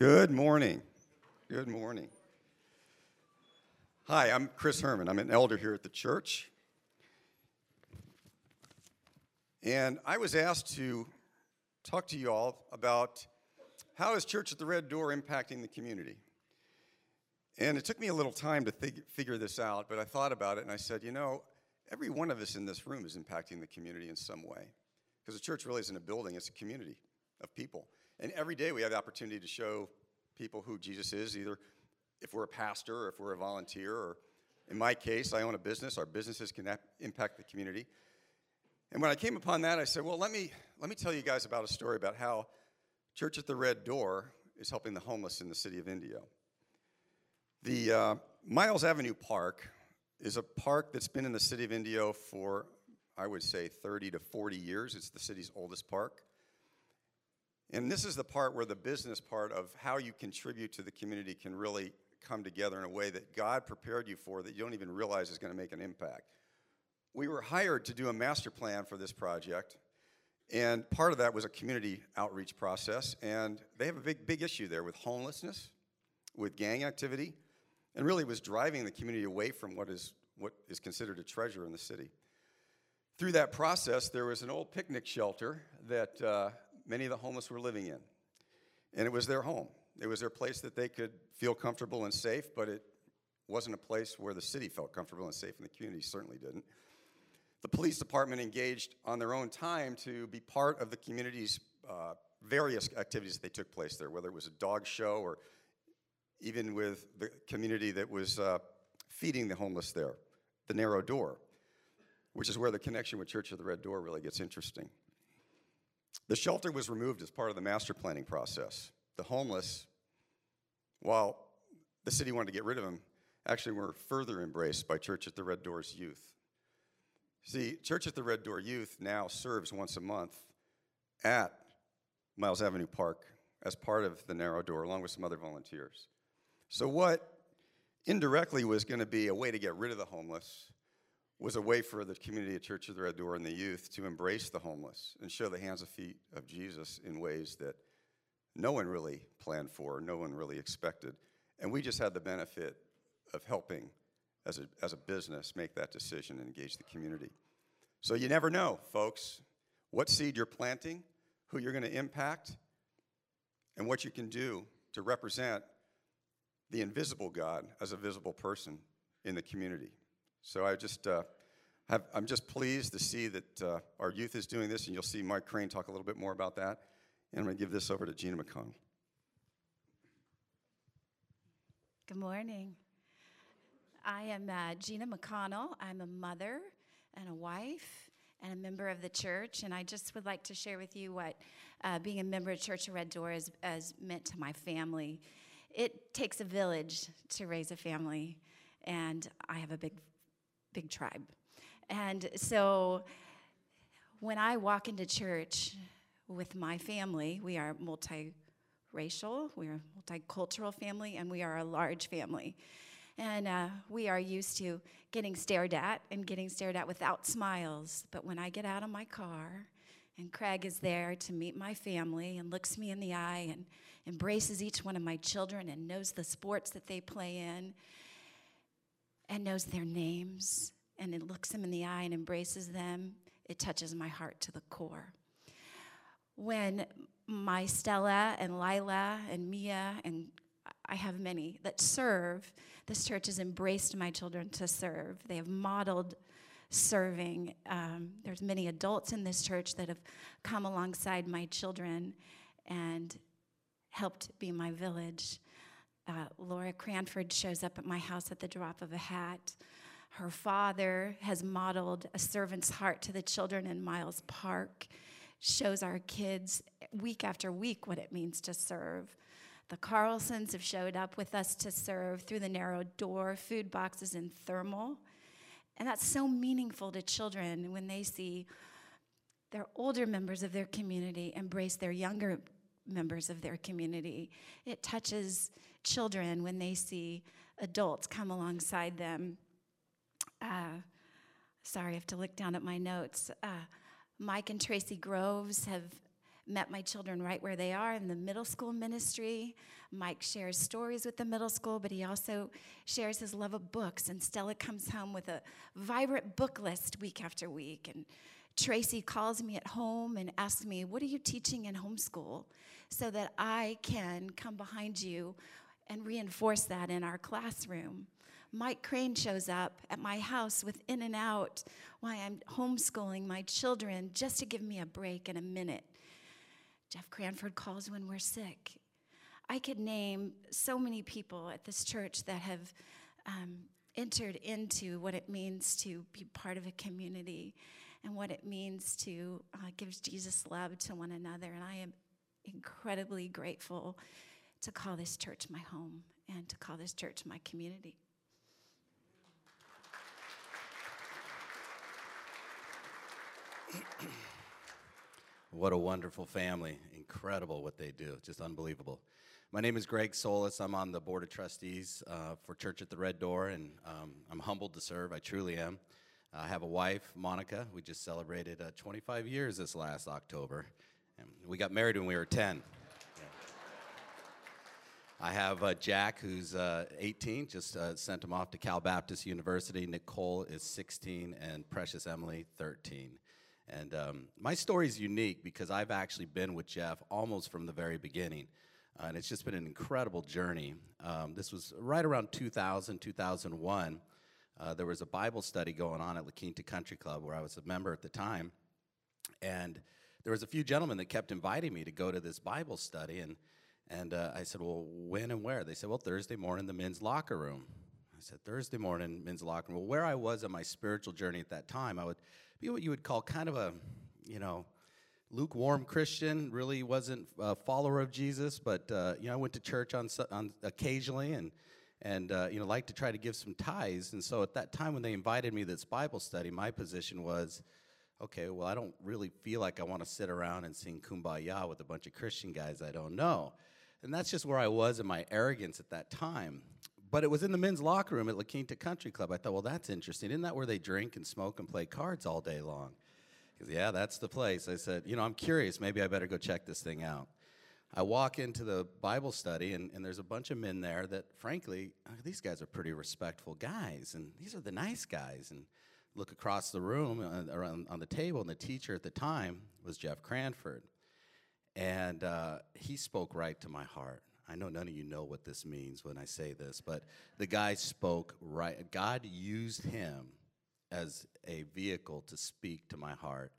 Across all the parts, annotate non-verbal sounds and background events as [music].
Good morning. Good morning. Hi, I'm Chris Herman. I'm an elder here at the church. And I was asked to talk to you all about how is Church at the Red Door impacting the community. And it took me a little time to fig- figure this out, but I thought about it and I said, you know, every one of us in this room is impacting the community in some way. Because the church really isn't a building, it's a community of people. And every day we have the opportunity to show people who Jesus is, either if we're a pastor or if we're a volunteer, or in my case, I own a business. Our businesses can impact the community. And when I came upon that, I said, well, let me, let me tell you guys about a story about how Church at the Red Door is helping the homeless in the city of Indio. The uh, Miles Avenue Park is a park that's been in the city of Indio for, I would say, 30 to 40 years. It's the city's oldest park. And this is the part where the business part of how you contribute to the community can really come together in a way that God prepared you for that you don't even realize is going to make an impact. We were hired to do a master plan for this project, and part of that was a community outreach process. And they have a big, big issue there with homelessness, with gang activity, and really was driving the community away from what is, what is considered a treasure in the city. Through that process, there was an old picnic shelter that uh, many of the homeless were living in. And it was their home. It was their place that they could feel comfortable and safe, but it wasn't a place where the city felt comfortable and safe, and the community certainly didn't. The police department engaged on their own time to be part of the community's uh, various activities that took place there, whether it was a dog show or even with the community that was uh, feeding the homeless there, the narrow door, which is where the connection with Church of the Red Door really gets interesting. The shelter was removed as part of the master planning process. The homeless, while the city wanted to get rid of them, actually were further embraced by Church at the Red Door's youth. See, Church at the Red Door Youth now serves once a month at Miles Avenue Park as part of the Narrow Door, along with some other volunteers. So, what indirectly was going to be a way to get rid of the homeless was a way for the community of Church of the Red Door and the youth to embrace the homeless and show the hands and feet of Jesus in ways that no one really planned for, no one really expected. And we just had the benefit of helping as a, as a business make that decision and engage the community. So you never know, folks, what seed you're planting, who you're going to impact, and what you can do to represent the invisible God as a visible person in the community. So I just uh, have, I'm just pleased to see that uh, our youth is doing this, and you'll see Mike Crane talk a little bit more about that. And I'm going to give this over to Gina McConnell. Good morning. I am uh, Gina McConnell. I'm a mother and a wife and a member of the church, and I just would like to share with you what uh, being a member of Church of Red Door has, has meant to my family. It takes a village to raise a family, and I have a big big tribe. And so when I walk into church with my family, we are multiracial, we are a multicultural family, and we are a large family. And uh, we are used to getting stared at and getting stared at without smiles. But when I get out of my car and Craig is there to meet my family and looks me in the eye and embraces each one of my children and knows the sports that they play in and knows their names and it looks them in the eye and embraces them, it touches my heart to the core. When my Stella and Lila and Mia and I have many that serve, this church has embraced my children to serve. They have modeled serving. Um, there's many adults in this church that have come alongside my children and helped be my village. Uh, Laura Cranford shows up at my house at the drop of a hat. Her father has modeled a servant's heart to the children in Miles Park, shows our kids week after week what it means to serve. The Carlsons have showed up with us to serve through the narrow door, food boxes, and thermal. And that's so meaningful to children when they see their older members of their community embrace their younger members of their community. It touches children when they see adults come alongside them. Uh, sorry, I have to look down at my notes. Uh, Mike and Tracy Groves have met my children right where they are in the middle school ministry. Mike shares stories with the middle school, but he also shares his love of books. And Stella comes home with a vibrant book list week after week. And Tracy calls me at home and asks me, What are you teaching in homeschool? So that I can come behind you and reinforce that in our classroom. Mike Crane shows up at my house with In-N-Out while I'm homeschooling my children just to give me a break in a minute. Jeff Cranford calls when we're sick. I could name so many people at this church that have um, entered into what it means to be part of a community and what it means to uh, give Jesus love to one another. And I am incredibly grateful to call this church my home and to call this church my community. [clears throat] What a wonderful family. Incredible what they do. Just unbelievable. My name is Greg Solis. I'm on the Board of Trustees uh, for Church at the Red Door, and um, I'm humbled to serve. I truly am. I have a wife, Monica. We just celebrated uh, 25 years this last October. And we got married when we were 10. I have uh, Jack, who's uh, 18, just uh, sent him off to Cal Baptist University. Nicole is 16, and Precious Emily, 13. And um, my story is unique because I've actually been with Jeff almost from the very beginning. Uh, and it's just been an incredible journey. Um, this was right around 2000, 2001. Uh, there was a Bible study going on at La Quinta Country Club where I was a member at the time. And there was a few gentlemen that kept inviting me to go to this Bible study. And, and uh, I said, well, when and where? They said, well, Thursday morning, the men's locker room. I said, Thursday morning, men's locker room. Well, where I was on my spiritual journey at that time, I would be what you would call kind of a, you know, lukewarm Christian. Really wasn't a follower of Jesus, but uh, you know, I went to church on, on occasionally and and uh, you know, like to try to give some ties And so at that time when they invited me to this Bible study, my position was, okay, well, I don't really feel like I want to sit around and sing Kumbaya with a bunch of Christian guys I don't know. And that's just where I was in my arrogance at that time. But it was in the men's locker room at La Quinta Country Club. I thought, well, that's interesting. Isn't that where they drink and smoke and play cards all day long? Because, yeah, that's the place. I said, you know, I'm curious. Maybe I better go check this thing out. I walk into the Bible study, and, and there's a bunch of men there that, frankly, uh, these guys are pretty respectful guys, and these are the nice guys. And look across the room uh, around on the table, and the teacher at the time was Jeff Cranford. And uh, he spoke right to my heart. I know none of you know what this means when I say this, but the guy spoke right. God used him as a vehicle to speak to my heart.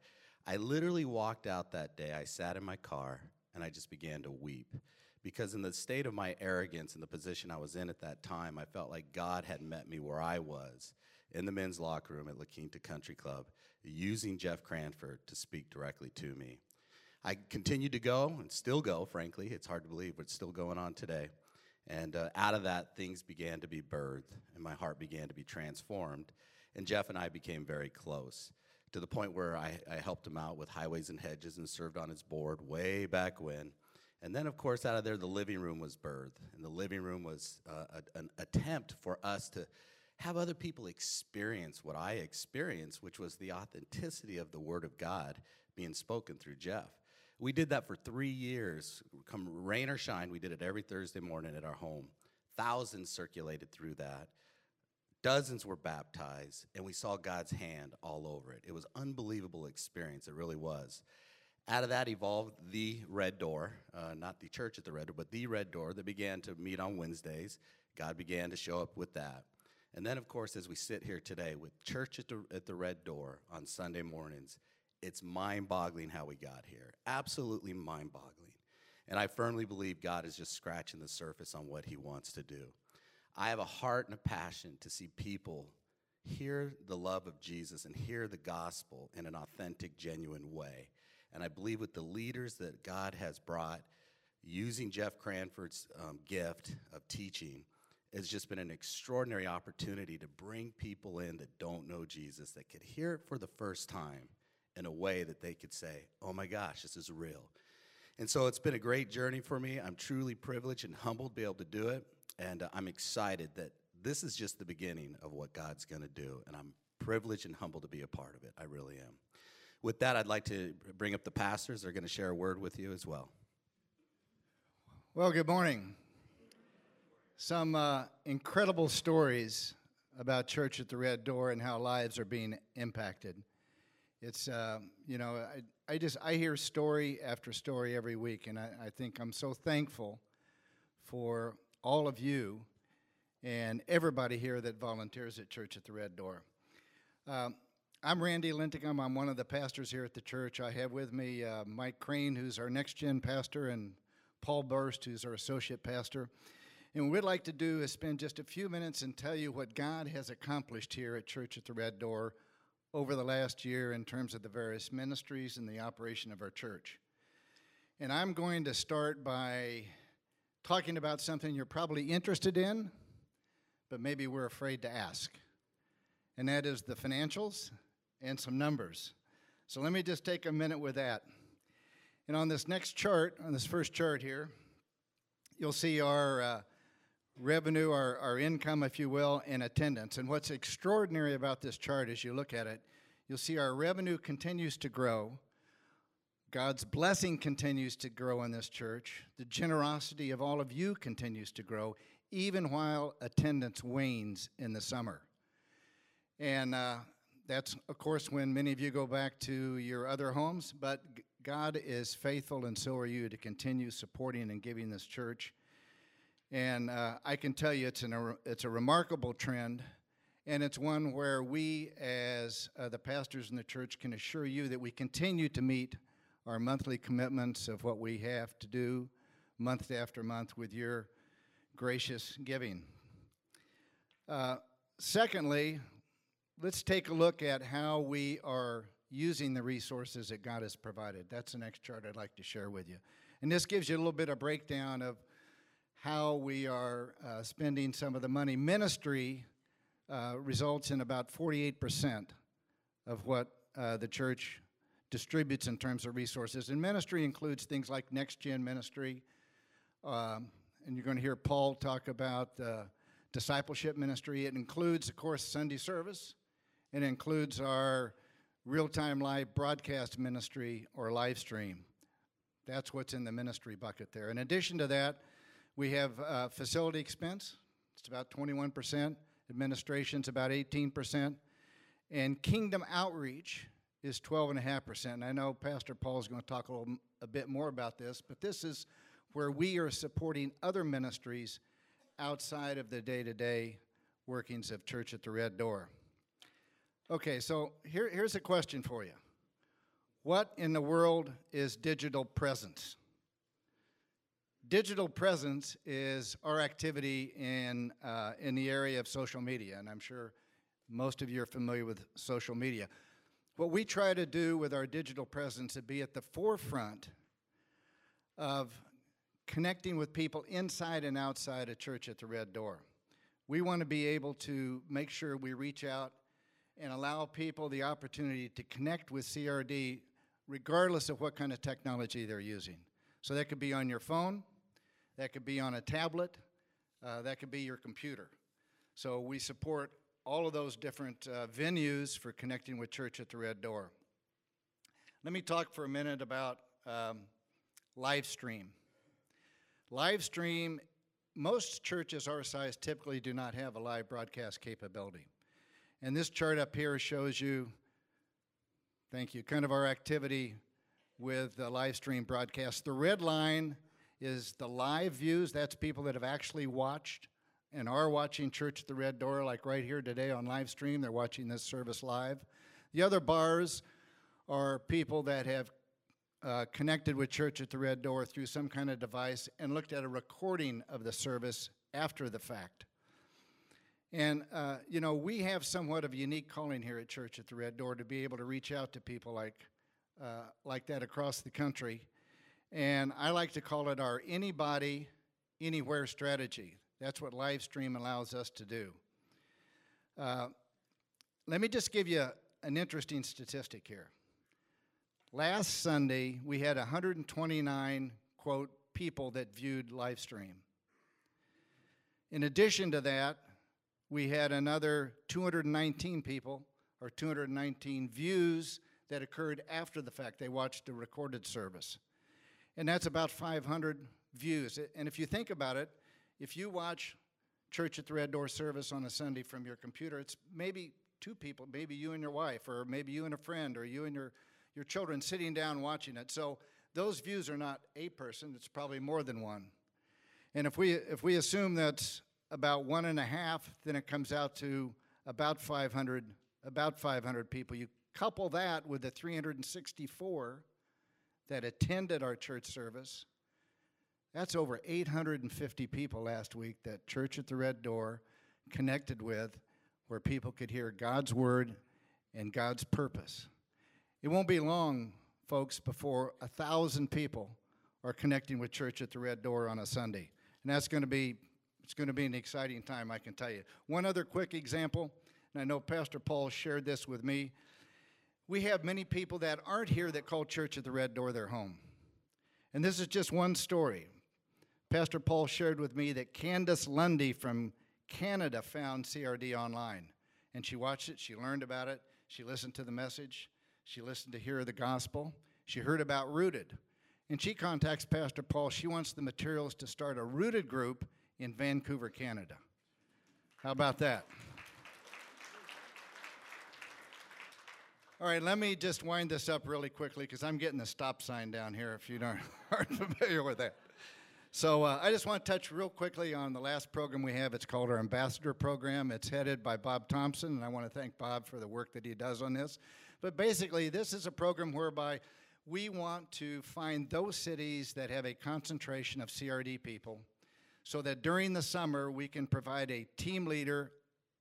I literally walked out that day. I sat in my car and I just began to weep because, in the state of my arrogance and the position I was in at that time, I felt like God had met me where I was in the men's locker room at La Quinta Country Club, using Jeff Cranford to speak directly to me. I continued to go and still go, frankly. It's hard to believe, but it's still going on today. And uh, out of that, things began to be birthed, and my heart began to be transformed. And Jeff and I became very close to the point where I, I helped him out with Highways and Hedges and served on his board way back when. And then, of course, out of there, the living room was birthed. And the living room was uh, a, an attempt for us to have other people experience what I experienced, which was the authenticity of the Word of God being spoken through Jeff. We did that for three years. Come rain or shine, we did it every Thursday morning at our home. Thousands circulated through that. Dozens were baptized, and we saw God's hand all over it. It was unbelievable experience. It really was. Out of that evolved the Red Door, uh, not the church at the Red Door, but the Red Door that began to meet on Wednesdays. God began to show up with that. And then, of course, as we sit here today with church at the, at the Red Door on Sunday mornings, it's mind boggling how we got here. Absolutely mind boggling. And I firmly believe God is just scratching the surface on what He wants to do. I have a heart and a passion to see people hear the love of Jesus and hear the gospel in an authentic, genuine way. And I believe with the leaders that God has brought, using Jeff Cranford's um, gift of teaching, it's just been an extraordinary opportunity to bring people in that don't know Jesus, that could hear it for the first time in a way that they could say, oh my gosh, this is real. And so it's been a great journey for me. I'm truly privileged and humbled to be able to do it. And uh, I'm excited that this is just the beginning of what God's going to do. And I'm privileged and humbled to be a part of it. I really am. With that, I'd like to bring up the pastors. They're going to share a word with you as well. Well, good morning. Some uh, incredible stories about Church at the Red Door and how lives are being impacted. It's, uh, you know, I, I just, I hear story after story every week, and I, I think I'm so thankful for all of you and everybody here that volunteers at Church at the Red Door. Um, I'm Randy Lintingham. I'm one of the pastors here at the church. I have with me uh, Mike Crane, who's our next gen pastor, and Paul Burst, who's our associate pastor. And what we'd like to do is spend just a few minutes and tell you what God has accomplished here at Church at the Red Door over the last year in terms of the various ministries and the operation of our church. And I'm going to start by talking about something you're probably interested in, but maybe we're afraid to ask. And that is the financials and some numbers. So let me just take a minute with that. And on this next chart, on this first chart here, you'll see our uh, revenue, our, our income, if you will, and attendance. And what's extraordinary about this chart as you look at it, you'll see our revenue continues to grow. God's blessing continues to grow in this church. The generosity of all of you continues to grow, even while attendance wanes in the summer. And uh, that's, of course, when many of you go back to your other homes, but God is faithful, and so are you, to continue supporting and giving this church. And uh, I can tell you it's, an, it's a remarkable trend, and it's one where we, as uh, the pastors in the church, can assure you that we continue to meet our monthly commitments of what we have to do month after month with your gracious giving. Uh, secondly, let's take a look at how we are using the resources that God has provided. That's the next chart I'd like to share with you. And this gives you a little bit of breakdown of how we are uh, spending some of the money. Ministry uh, results in about 48% of what uh, the church distributes in terms of resources. And ministry includes things like next gen ministry. Um, and you're going to hear Paul talk about discipleship ministry. It includes, of course, Sunday service. It includes our real time live broadcast ministry or live stream. That's what's in the ministry bucket there. In addition to that, we have uh, facility expense, it's about 21%, administration's about 18%, and kingdom outreach is 12.5%. And I know Pastor Paul is going to talk a, little, a bit more about this, but this is where we are supporting other ministries outside of the day to day workings of Church at the Red Door. Okay, so here, here's a question for you What in the world is digital presence? digital presence is our activity in, uh, in the area of social media, and I'm sure most of you are familiar with social media. What we try to do with our digital presence is be at the forefront of connecting with people inside and outside a church at the Red Door. We want to be able to make sure we reach out and allow people the opportunity to connect with CRD regardless of what kind of technology they're using. So that could be on your phone, that could be on a tablet, uh, that could be your computer. So we support all of those different uh, venues for connecting with Church at the Red Door. Let me talk for a minute about um, live stream. Live stream, most churches our size typically do not have a live broadcast capability. And this chart up here shows you, thank you, kind of our activity with the live stream broadcast. The red line is the live views. That's people that have actually watched and are watching Church at the Red Door, like right here today on live stream. They're watching this service live. The other bars are people that have uh, connected with Church at the Red Door through some kind of device and looked at a recording of the service after the fact. And, uh, you know, we have somewhat of a unique calling here at Church at the Red Door to be able to reach out to people like, uh, like that across the country and I like to call it our anybody, anywhere strategy. That's what live stream allows us to do. Uh, let me just give you an interesting statistic here. Last Sunday, we had 129, quote, people that viewed live stream. In addition to that, we had another 219 people, or 219 views, that occurred after the fact. They watched a recorded service. And that's about 500 views. And if you think about it, if you watch Church at the Red Door service on a Sunday from your computer, it's maybe two people, maybe you and your wife, or maybe you and a friend, or you and your, your children sitting down watching it. So those views are not a person, it's probably more than one. And if we, if we assume that's about one and a half, then it comes out to about 500, about 500 people. You couple that with the 364 that attended our church service, that's over 850 people last week that Church at the Red Door connected with, where people could hear God's word and God's purpose. It won't be long, folks, before a thousand people are connecting with Church at the Red Door on a Sunday. And that's going to be it's going to be an exciting time, I can tell you. One other quick example, and I know Pastor Paul shared this with me. We have many people that aren't here that call Church at the Red Door their home. And this is just one story. Pastor Paul shared with me that Candace Lundy from Canada found CRD online. And she watched it, she learned about it, she listened to the message, she listened to hear the gospel, she heard about Rooted. And she contacts Pastor Paul. She wants the materials to start a Rooted group in Vancouver, Canada. How about that? All right, let me just wind this up really quickly because I'm getting the stop sign down here if you [laughs] aren't familiar with that. So uh, I just want to touch real quickly on the last program we have. It's called our Ambassador Program. It's headed by Bob Thompson, and I want to thank Bob for the work that he does on this. But basically, this is a program whereby we want to find those cities that have a concentration of CRD people so that during the summer we can provide a team leader,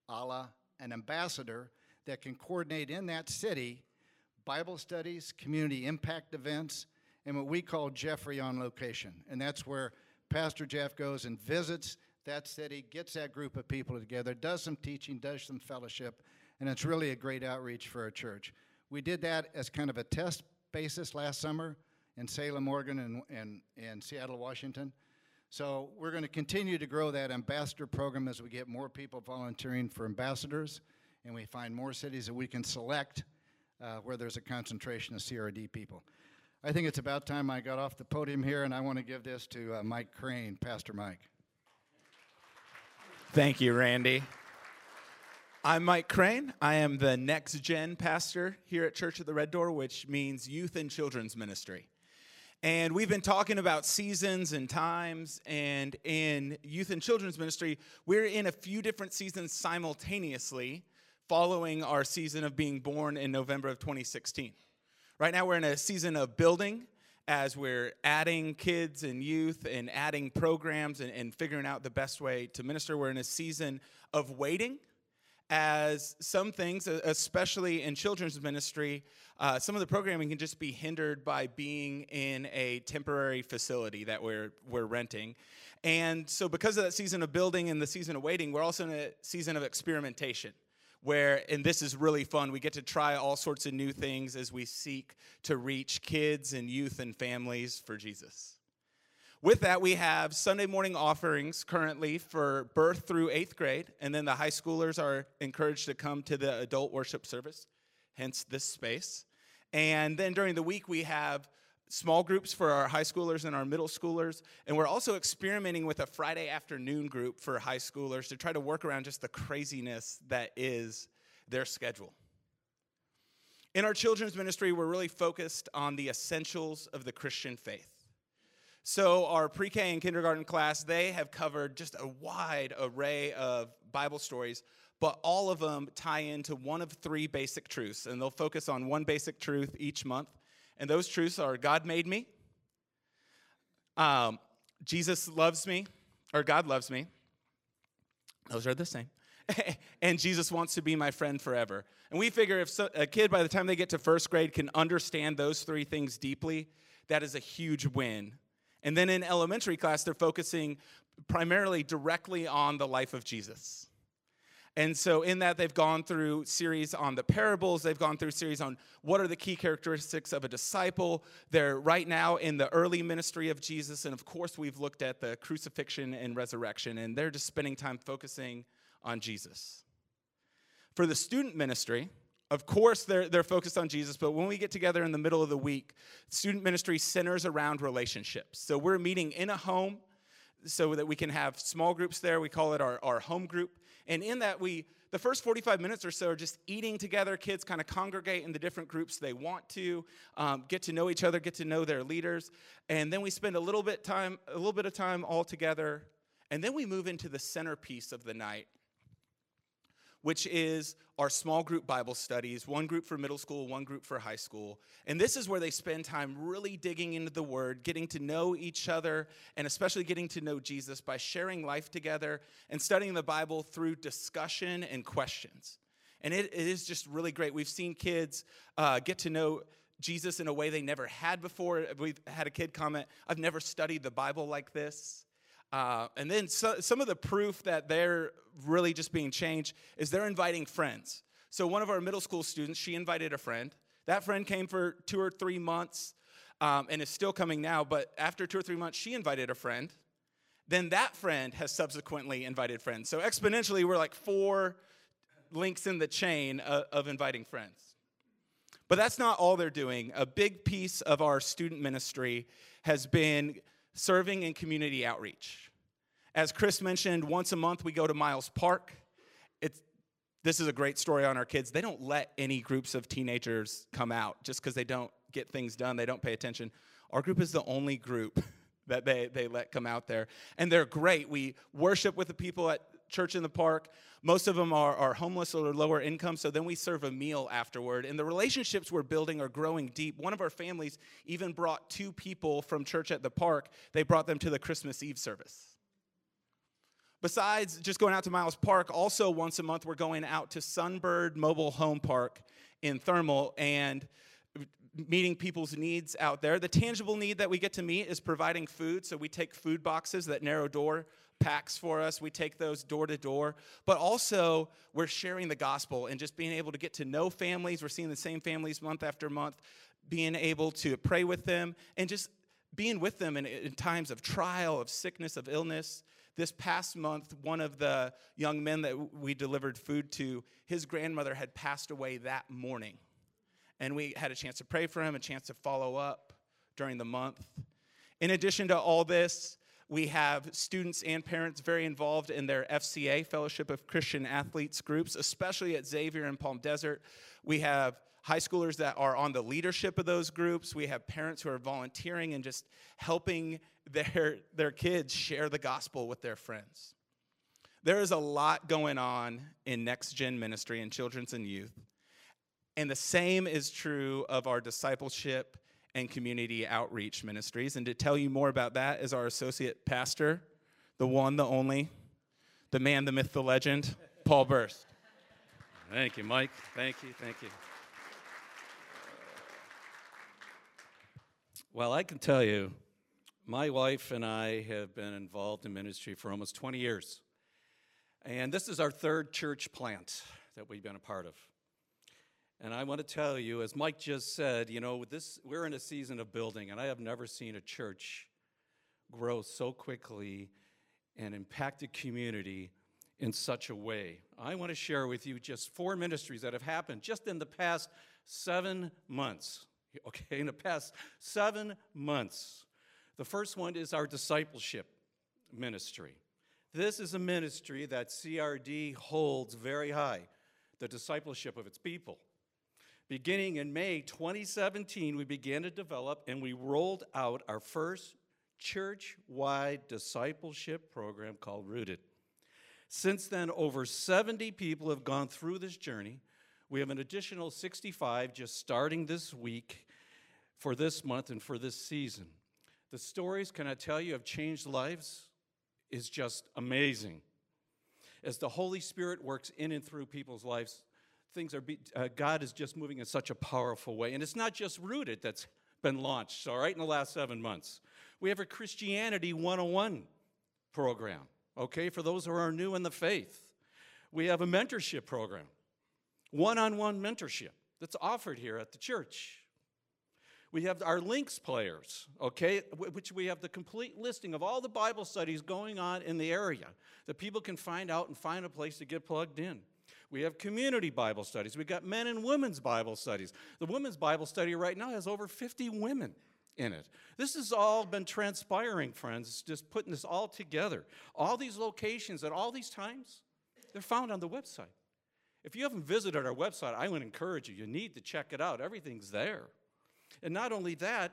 a la an ambassador, that can coordinate in that city Bible studies, community impact events, and what we call Jeffrey on location. And that's where Pastor Jeff goes and visits that city, gets that group of people together, does some teaching, does some fellowship, and it's really a great outreach for our church. We did that as kind of a test basis last summer in Salem, Oregon, and, and, and Seattle, Washington. So we're going to continue to grow that ambassador program as we get more people volunteering for ambassadors, and we find more cities that we can select uh, where there's a concentration of CRD people. I think it's about time I got off the podium here, and I want to give this to uh, Mike Crane, Pastor Mike. Thank you, Randy. I'm Mike Crane. I am the next gen pastor here at Church at the Red Door, which means youth and children's ministry. And we've been talking about seasons and times. And in youth and children's ministry, we're in a few different seasons simultaneously following our season of being born in November of 2016. Right now, we're in a season of building as we're adding kids and youth and adding programs and, and, figuring out the best way to minister. We're in a season of waiting as some things, especially in children's ministry, uh, some of the programming can just be hindered by being in a temporary facility that we're, we're renting. And so, because of that season of building and the season of waiting, we're also in a season of experimentation where, and this is really fun, we get to try all sorts of new things as we seek to reach kids and youth and families for Jesus. With that, we have Sunday morning offerings currently for birth through eighth grade, and then the high schoolers are encouraged to come to the adult worship service, hence this space. And then during the week, we have small groups for our high schoolers and our middle schoolers. And we're also experimenting with a Friday afternoon group for high schoolers to try to work around just the craziness that is their schedule. In our children's ministry, we're really focused on the essentials of the Christian faith. So, our pre K and kindergarten class, they have covered just a wide array of Bible stories, but all of them tie into one of three basic truths. And they'll focus on one basic truth each month. And those truths are God made me, um, Jesus loves me, or God loves me. Those are the same. [laughs] and Jesus wants to be my friend forever. And we figure if so, a kid, by the time they get to first grade, can understand those three things deeply, that is a huge win. And then in elementary class, they're focusing primarily directly on the life of Jesus. And so, in that, they've gone through series on the parables. They've gone through series on what are the key characteristics of a disciple. They're right now in the early ministry of Jesus. And of course, we've looked at the crucifixion and resurrection, and they're just spending time focusing on Jesus. For the student ministry, of course, they're, they're focused on Jesus, but when we get together in the middle of the week, student ministry centers around relationships. So we're meeting in a home so that we can have small groups there. We call it our, our home group. And in that, we the first 45 minutes or so are just eating together. Kids kind of congregate in the different groups they want to, um, get to know each other, get to know their leaders, and then we spend a little bit time, a little bit of time all together, and then we move into the centerpiece of the night, which is our small group Bible studies, one group for middle school, one group for high school. And this is where they spend time really digging into the Word, getting to know each other, and especially getting to know Jesus by sharing life together and studying the Bible through discussion and questions. And it, it is just really great. We've seen kids uh, get to know Jesus in a way they never had before. We've had a kid comment, I've never studied the Bible like this. Uh, and then so, some of the proof that they're really just being changed is they're inviting friends. So one of our middle school students, she invited a friend. That friend came for two or three months um, and is still coming now. But after two or three months, she invited a friend. Then that friend has subsequently invited friends. So exponentially, we're like four links in the chain of, of inviting friends. But that's not all they're doing. A big piece of our student ministry has been serving in community outreach. As Chris mentioned, once a month we go to Miles Park. It's, this is a great story on our kids. They don't let any groups of teenagers come out just because they don't get things done, they don't pay attention. Our group is the only group [laughs] that they, they let come out there. And they're great. We worship with the people at church in the park. Most of them are, are homeless or lower income, so then we serve a meal afterward. And the relationships we're building are growing deep. One of our families even brought two people from church at the park, they brought them to the Christmas Eve service. Besides just going out to Miles Park, also once a month we're going out to Sunbird Mobile Home Park in Thermal and meeting people's needs out there. The tangible need that we get to meet is providing food. So we take food boxes that Narrow Door packs for us. We take those door to door. But also, we're sharing the gospel and just being able to get to know families. We're seeing the same families month after month, being able to pray with them and just being with them in, in times of trial, of sickness, of illness. This past month, one of the young men that we delivered food to, his grandmother had passed away that morning. And we had a chance to pray for him, a chance to follow up during the month. In addition to all this, we have students and parents very involved in their FCA, Fellowship of Christian Athletes groups, especially at Xavier and Palm Desert. We have high schoolers that are on the leadership of those groups. We have parents who are volunteering and just helping [laughs] their, their kids share the gospel with their friends. There is a lot going on in next gen ministry and children's and youth. And the same is true of our discipleship and community outreach ministries. And to tell you more about that is our associate pastor, the one, the only, the man, the myth, the legend, Paul Burst. Thank you, Mike. Thank you, thank you. Well, I can tell you, my wife and I have been involved in ministry for almost 20 years. And this is our third church plant that we've been a part of. And I want to tell you, as Mike just said, you know, this we're in a season of building, and I have never seen a church grow so quickly and impact a community in such a way. I want to share with you just four ministries that have happened just in the past seven months. Okay, in the past seven months. The first one is our discipleship ministry. This is a ministry that CRD holds very high the discipleship of its people. Beginning in May 2017, we began to develop and we rolled out our first church wide discipleship program called Rooted. Since then, over 70 people have gone through this journey. We have an additional 65 just starting this week for this month and for this season. The stories, can I tell you, have changed lives is just amazing. As the Holy Spirit works in and through people's lives, things are, be, uh, God is just moving in such a powerful way. And it's not just rooted that's been launched, all right, in the last seven months. We have a Christianity 101 program, okay, for those who are new in the faith. We have a mentorship program, one on one mentorship that's offered here at the church. We have our links players, okay, which we have the complete listing of all the Bible studies going on in the area that people can find out and find a place to get plugged in. We have community Bible studies. We've got men and women's Bible studies. The women's Bible study right now has over 50 women in it. This has all been transpiring, friends, just putting this all together. All these locations at all these times, they're found on the website. If you haven't visited our website, I would encourage you. You need to check it out. Everything's there. And not only that,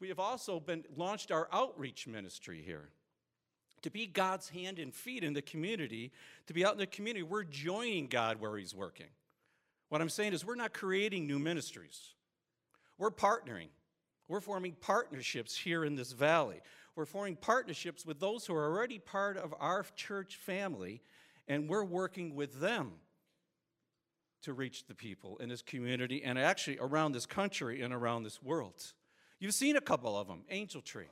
we have also been launched our outreach ministry here to be God's hand and feet in the community, to be out in the community. We're joining God where He's working. What I'm saying is, we're not creating new ministries, we're partnering. We're forming partnerships here in this valley. We're forming partnerships with those who are already part of our church family, and we're working with them to reach the people in this community and actually around this country and around this world. You've seen a couple of them Angel Tree,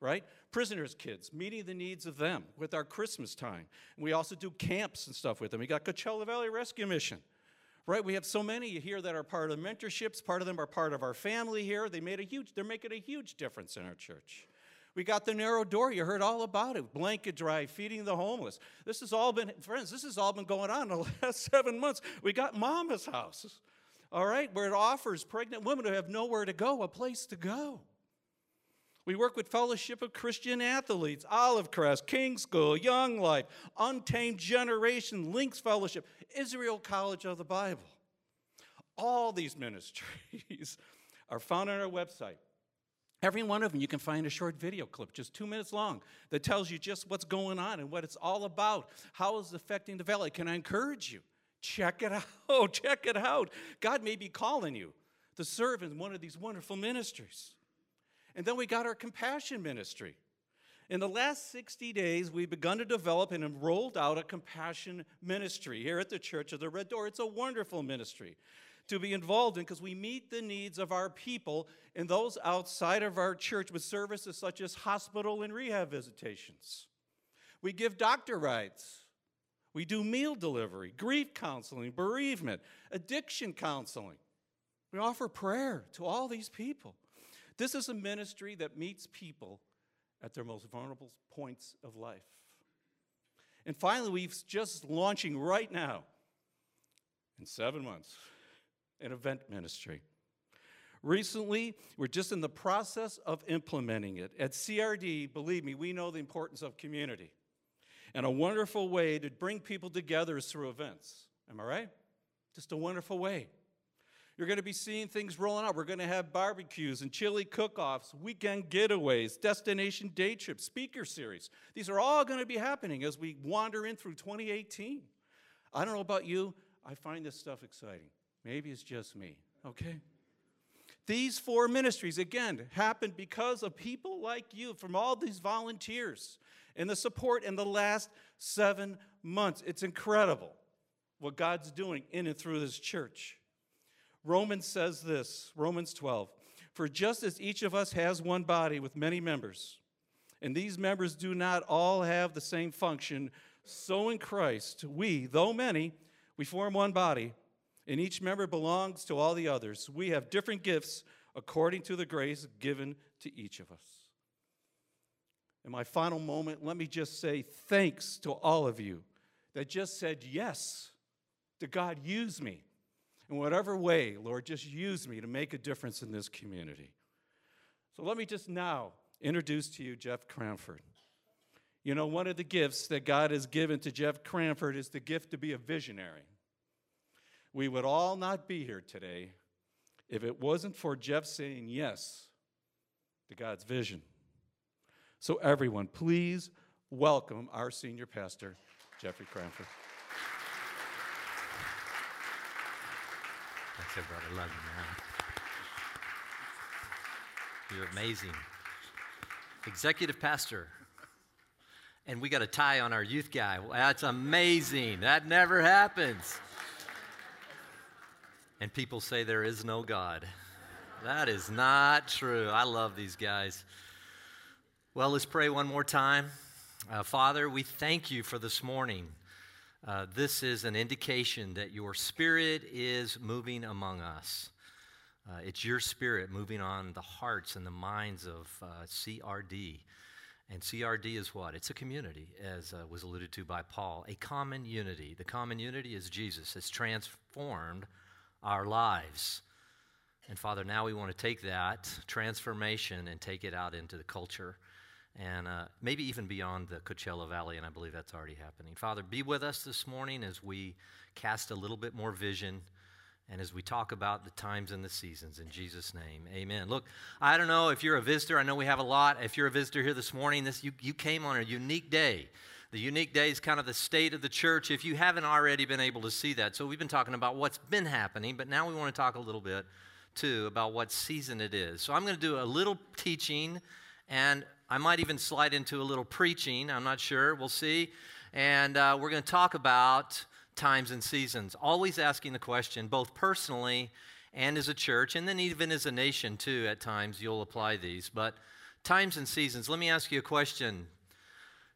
right? Prisoners' kids, meeting the needs of them with our Christmas time. We also do camps and stuff with them. We got Coachella Valley Rescue Mission, right? We have so many here that are part of mentorships. Part of them are part of our family here. They made a huge, they're making a huge difference in our church. We got the narrow door. You heard all about it. Blanket drive, feeding the homeless. This has all been, friends, this has all been going on in the [laughs] last seven months. We got Mama's House, all right, where it offers pregnant women who have nowhere to go a place to go. We work with Fellowship of Christian Athletes, Olive Crest, King School, Young Life, Untamed Generation, Links Fellowship, Israel College of the Bible. All these ministries [laughs] are found on our website. Every one of them, you can find a short video clip, just two minutes long, that tells you just what's going on and what it's all about, How is it's affecting the valley. Can I encourage you? Check it [laughs] out. Check it out. God may be calling you to serve in one of these wonderful ministries. And then we got our compassion ministry. In the last 60 days, we've begun to develop and rolled out a compassion ministry here at the Church of the Red Door. It's a wonderful ministry to be involved in because we meet the needs of our people and those outside of our church with services such as hospital and rehab visitations. We give doctor rides. We do meal delivery, grief counseling, bereavement, addiction counseling. We offer prayer to all these people. This is a ministry that meets people at their most vulnerable points of life. And finally, we've just launching right now, in seven months, an event ministry. Recently, we're just in the process of implementing it. At CRD, believe me, we know the importance of community. And a wonderful way to bring people together is through events. Am I right? Just a wonderful way. You're going to be seeing things rolling out. We're going to have barbecues and chili cook offs, weekend getaways, destination day trips, speaker series. These are all going to be happening as we wander in through 2018. I don't know about you, I find this stuff exciting. Maybe it's just me, okay? These four ministries, again, happened because of people like you from all these volunteers and the support in the last seven months. It's incredible what God's doing in and through this church. Romans says this Romans 12 For just as each of us has one body with many members, and these members do not all have the same function, so in Christ, we, though many, we form one body, and each member belongs to all the others. We have different gifts according to the grace given to each of us. In my final moment, let me just say thanks to all of you that just said yes to God, use me in whatever way, Lord, just use me to make a difference in this community. So let me just now introduce to you Jeff Cranford. You know, one of the gifts that God has given to Jeff Cranford is the gift to be a visionary. We would all not be here today if it wasn't for Jeff saying yes to God's vision. So, everyone, please welcome our senior pastor, Jeffrey Cranford. Thanks, brother. Love you, man. You're amazing. Executive pastor. And we got a tie on our youth guy. That's amazing. That never happens. And people say there is no God. That is not true. I love these guys. Well, let's pray one more time. Uh, Father, we thank you for this morning. Uh, this is an indication that your spirit is moving among us. Uh, it's your spirit moving on the hearts and the minds of uh, CRD. And CRD is what? It's a community, as uh, was alluded to by Paul, a common unity. The common unity is Jesus, has transformed our lives. And Father, now we want to take that transformation and take it out into the culture and uh, maybe even beyond the Coachella Valley, and I believe that's already happening. Father, be with us this morning as we cast a little bit more vision and as we talk about the times and the seasons. In Jesus' name, amen. Look, I don't know if you're a visitor, I know we have a lot. If you're a visitor here this morning, this, you, you came on a unique day. The unique day is kind of the state of the church if you haven't already been able to see that. So we've been talking about what's been happening, but now we want to talk a little bit too about what season it is. So I'm going to do a little teaching and I might even slide into a little preaching. I'm not sure. We'll see. And uh, we're going to talk about times and seasons, always asking the question, both personally and as a church, and then even as a nation, too, at times you'll apply these. But times and seasons, let me ask you a question.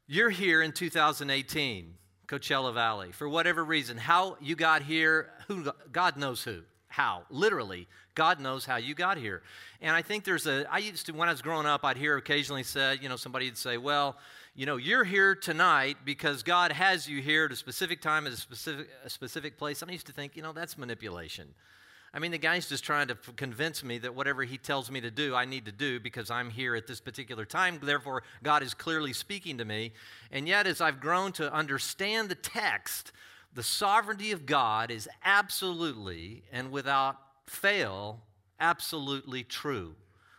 You're here in 2018, Coachella Valley, for whatever reason. How you got here, who, God knows who how. Literally, God knows how you got here. And I think there's a, I used to, when I was growing up, I'd hear occasionally said, you know, somebody would say, well, you know, you're here tonight because God has you here at a specific time, at a specific, a specific place. And I used to think, you know, that's manipulation. I mean, the guy's just trying to convince me that whatever he tells me to do, I need to do because I'm here at this particular time. Therefore, God is clearly speaking to me. And yet, as I've grown to understand the text, the sovereignty of God is absolutely and without fail absolutely true.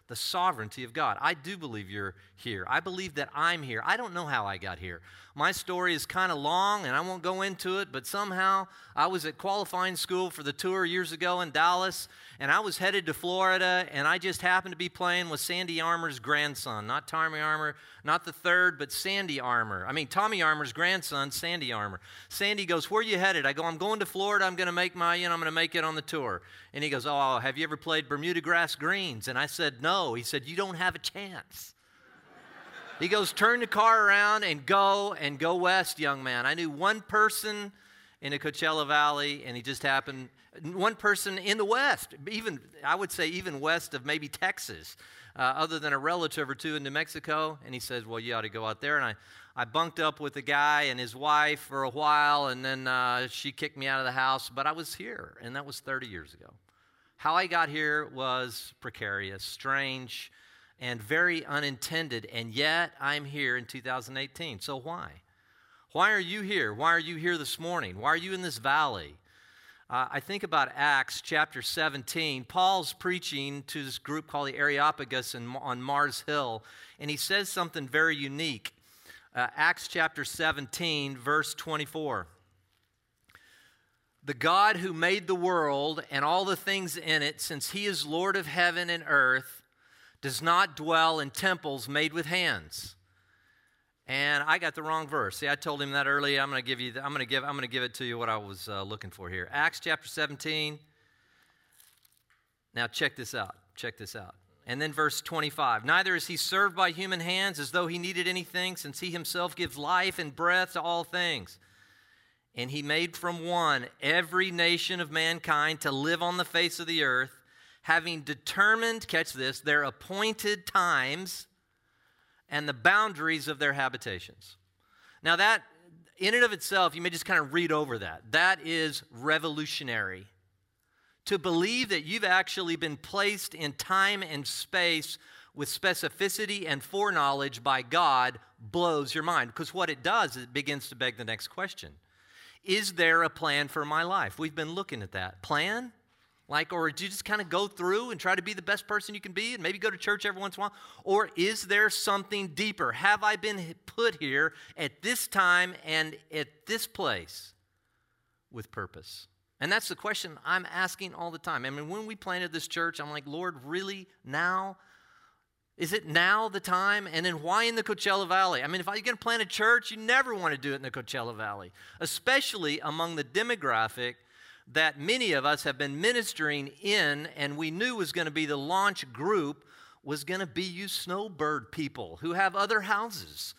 The sovereignty of God. I do believe you're here. I believe that I'm here. I don't know how I got here. My story is kind of long and I won't go into it, but somehow I was at qualifying school for the tour years ago in Dallas and I was headed to Florida and I just happened to be playing with Sandy Armour's grandson, not Tommy Armour, not the third, but Sandy Armour. I mean, Tommy Armour's grandson, Sandy Armour. Sandy goes, Where are you headed? I go, I'm going to Florida. I'm going to make my, you know, I'm going to make it on the tour. And he goes, Oh, have you ever played Bermuda grass greens? And I said, No. He said, You don't have a chance. He goes, Turn the car around and go and go west, young man. I knew one person in the Coachella Valley, and he just happened, one person in the west, even, I would say, even west of maybe Texas, uh, other than a relative or two in New Mexico. And he says, Well, you ought to go out there. And I, I bunked up with the guy and his wife for a while, and then uh, she kicked me out of the house. But I was here, and that was 30 years ago. How I got here was precarious, strange and very unintended, and yet I'm here in 2018. So why? Why are you here? Why are you here this morning? Why are you in this valley? Uh, I think about Acts chapter 17. Paul's preaching to this group called the Areopagus in, on Mars Hill, and he says something very unique. Uh, Acts chapter 17, verse 24. The God who made the world and all the things in it, since he is Lord of heaven and earth, does not dwell in temples made with hands. And I got the wrong verse. See, I told him that earlier. I'm going to give you. The, I'm going to give. I'm going to give it to you what I was uh, looking for here. Acts chapter 17. Now check this out. Check this out. And then verse 25. Neither is he served by human hands as though he needed anything, since he himself gives life and breath to all things. And he made from one every nation of mankind to live on the face of the earth having determined, catch this, their appointed times and the boundaries of their habitations. Now, that in and of itself, you may just kind of read over that. That is revolutionary. To believe that you've actually been placed in time and space with specificity and foreknowledge by God blows your mind. Because what it does is it begins to beg the next question Is there a plan for my life? We've been looking at that. Plan? Like, or do you just kind of go through and try to be the best person you can be and maybe go to church every once in a while? Or is there something deeper? Have I been put here at this time and at this place with purpose? And that's the question I'm asking all the time. I mean, when we planted this church, I'm like, Lord, really now? Is it now the time? And then why in the Coachella Valley? I mean, if you're going to plant a church, you never want to do it in the Coachella Valley, especially among the demographic that many of us have been ministering in and we knew was going to be the launch group was going to be you snowbird people who have other houses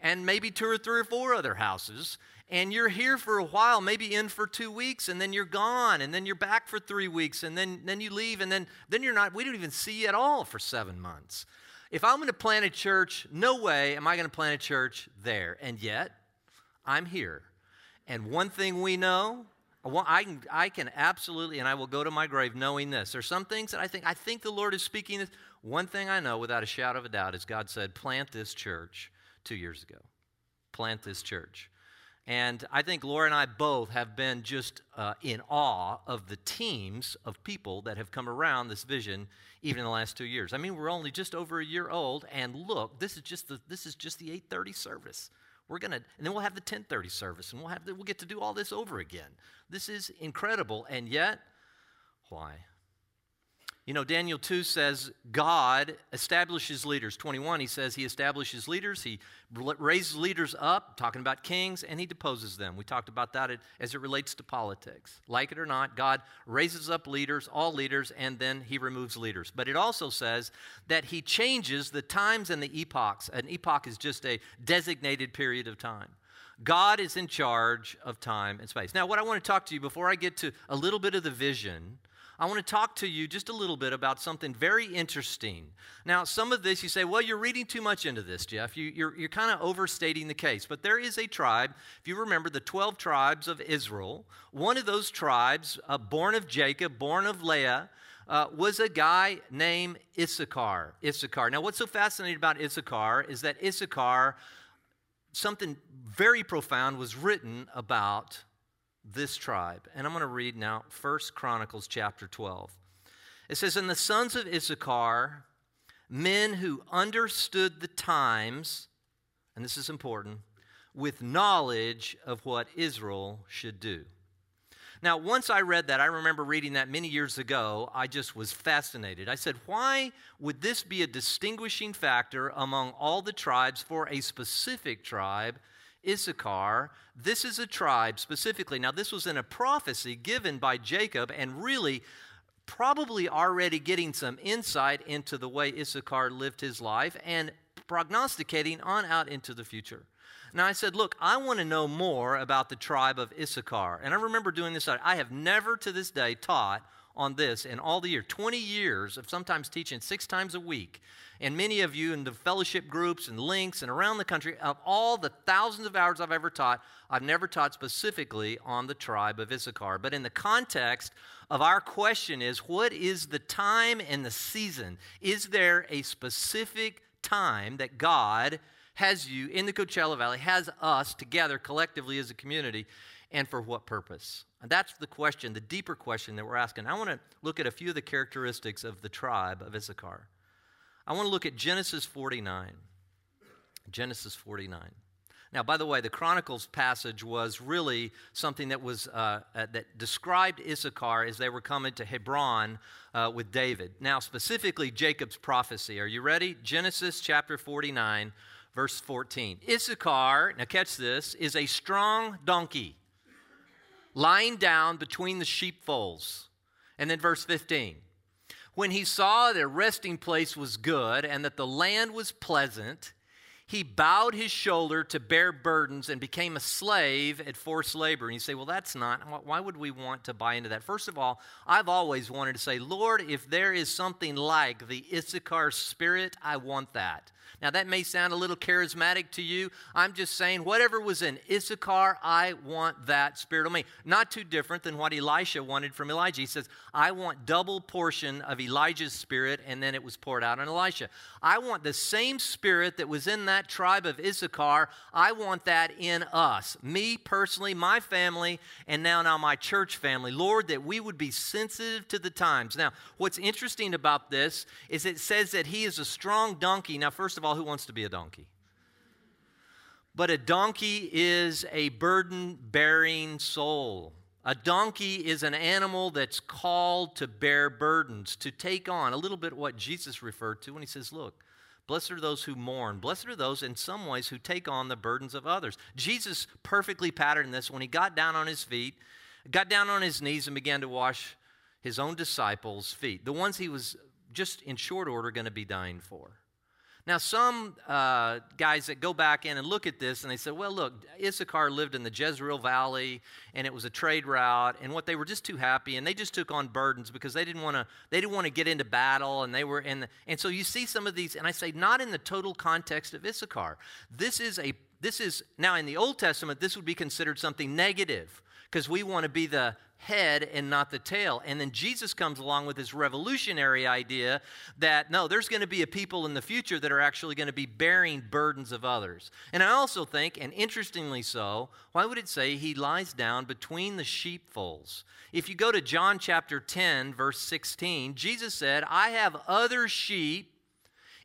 and maybe two or three or four other houses and you're here for a while maybe in for two weeks and then you're gone and then you're back for three weeks and then, then you leave and then, then you're not we don't even see you at all for seven months If I'm going to plant a church, no way am I going to plant a church there. And yet, I'm here. And one thing we know, I can, I can absolutely, and I will go to my grave knowing this. There's some things that I think, I think the Lord is speaking. This. One thing I know without a shadow of a doubt is God said, plant this church two years ago. Plant this church. And I think Laura and I both have been just uh, in awe of the teams of people that have come around this vision even in the last two years. I mean, we're only just over a year old, and look, this is just the, this is just the 8:30 service. We're gonna, and then we'll have the 10:30 service, and we'll have the, we'll get to do all this over again. This is incredible, and yet, why? You know, Daniel 2 says God establishes leaders. 21, he says he establishes leaders, he raises leaders up, talking about kings, and he deposes them. We talked about that as it relates to politics. Like it or not, God raises up leaders, all leaders, and then he removes leaders. But it also says that he changes the times and the epochs. An epoch is just a designated period of time. God is in charge of time and space. Now, what I want to talk to you before I get to a little bit of the vision I want to talk to you just a little bit about something very interesting. Now, some of this you say, well, you're reading too much into this, Jeff. You, are you're, you're kind of overstating the case. But there is a tribe, if you remember the 12 tribes of Israel, one of those tribes, uh, born of Jacob, born of Leah, uh, was a guy named Issachar. Issachar. Now, what's so fascinating about Issachar is that Issachar, something very profound was written about this tribe. And I'm going to read now First Chronicles chapter 12. It says, And the sons of Issachar, men who understood the times, and this is important, with knowledge of what Israel should do. Now, once I read that, I remember reading that many years ago, I just was fascinated. I said, why would this be a distinguishing factor among all the tribes for a specific tribe Issachar. This is a tribe specifically. Now, this was in a prophecy given by Jacob, and really, probably already getting some insight into the way Issachar lived his life and prognosticating on out into the future. Now, I said, Look, I want to know more about the tribe of Issachar. And I remember doing this. I have never to this day taught on this in all the year 20 years of sometimes teaching six times a week and many of you in the fellowship groups and links and around the country, of all the thousands of hours I've ever taught, I've never taught specifically on the tribe of Issachar. But in the context of our question is what is the time and the season? Is there a specific time that God has you in the Coachella Valley, has us together collectively as a community, and for what purpose? And that's the question, the deeper question that we're asking. I want to look at a few of the characteristics of the tribe of Issachar. I want to look at Genesis 49. Genesis 49. Now, by the way, the Chronicles passage was really something that was uh, uh, that described Issachar as they were coming to Hebron uh, with David. Now, specifically, Jacob's prophecy. Are you ready? Genesis chapter 49, verse 14. Issachar, now catch this, is a strong donkey lying down between the sheepfolds. And then verse 15. When he saw their resting place was good and that the land was pleasant, he bowed his shoulder to bear burdens and became a slave at forced labor. And you say, well, that's not, why would we want to buy into that? First of all, I've always wanted to say, Lord, if there is something like the Issachar spirit, I want that. Now, that may sound a little charismatic to you. I'm just saying, whatever was in Issachar, I want that spirit of me. Not too different than what Elisha wanted from Elijah. He says, I want double portion of Elijah's spirit, and then it was poured out on Elisha. I want the same spirit that was in that tribe of Issachar. I want that in us. Me personally, my family, and now, now my church family. Lord, that we would be sensitive to the times. Now, what's interesting about this is it says that he is a strong donkey. Now, first of all, who wants to be a donkey? But a donkey is a burden bearing soul. A donkey is an animal that's called to bear burdens, to take on a little bit what Jesus referred to when he says, Look, blessed are those who mourn. Blessed are those, in some ways, who take on the burdens of others. Jesus perfectly patterned this when he got down on his feet, got down on his knees, and began to wash his own disciples' feet, the ones he was just in short order going to be dying for. Now, some uh, guys that go back in and look at this and they say, well, look, Issachar lived in the Jezreel Valley and it was a trade route, and what they were just too happy and they just took on burdens because they didn't want to they didn't want to get into battle and they were in the, and so you see some of these, and I say not in the total context of Issachar. This is a this is now in the Old Testament, this would be considered something negative because we want to be the head and not the tail. And then Jesus comes along with this revolutionary idea that no, there's going to be a people in the future that are actually going to be bearing burdens of others. And I also think, and interestingly so, why would it say he lies down between the sheepfolds? If you go to John chapter 10, verse 16, Jesus said, I have other sheep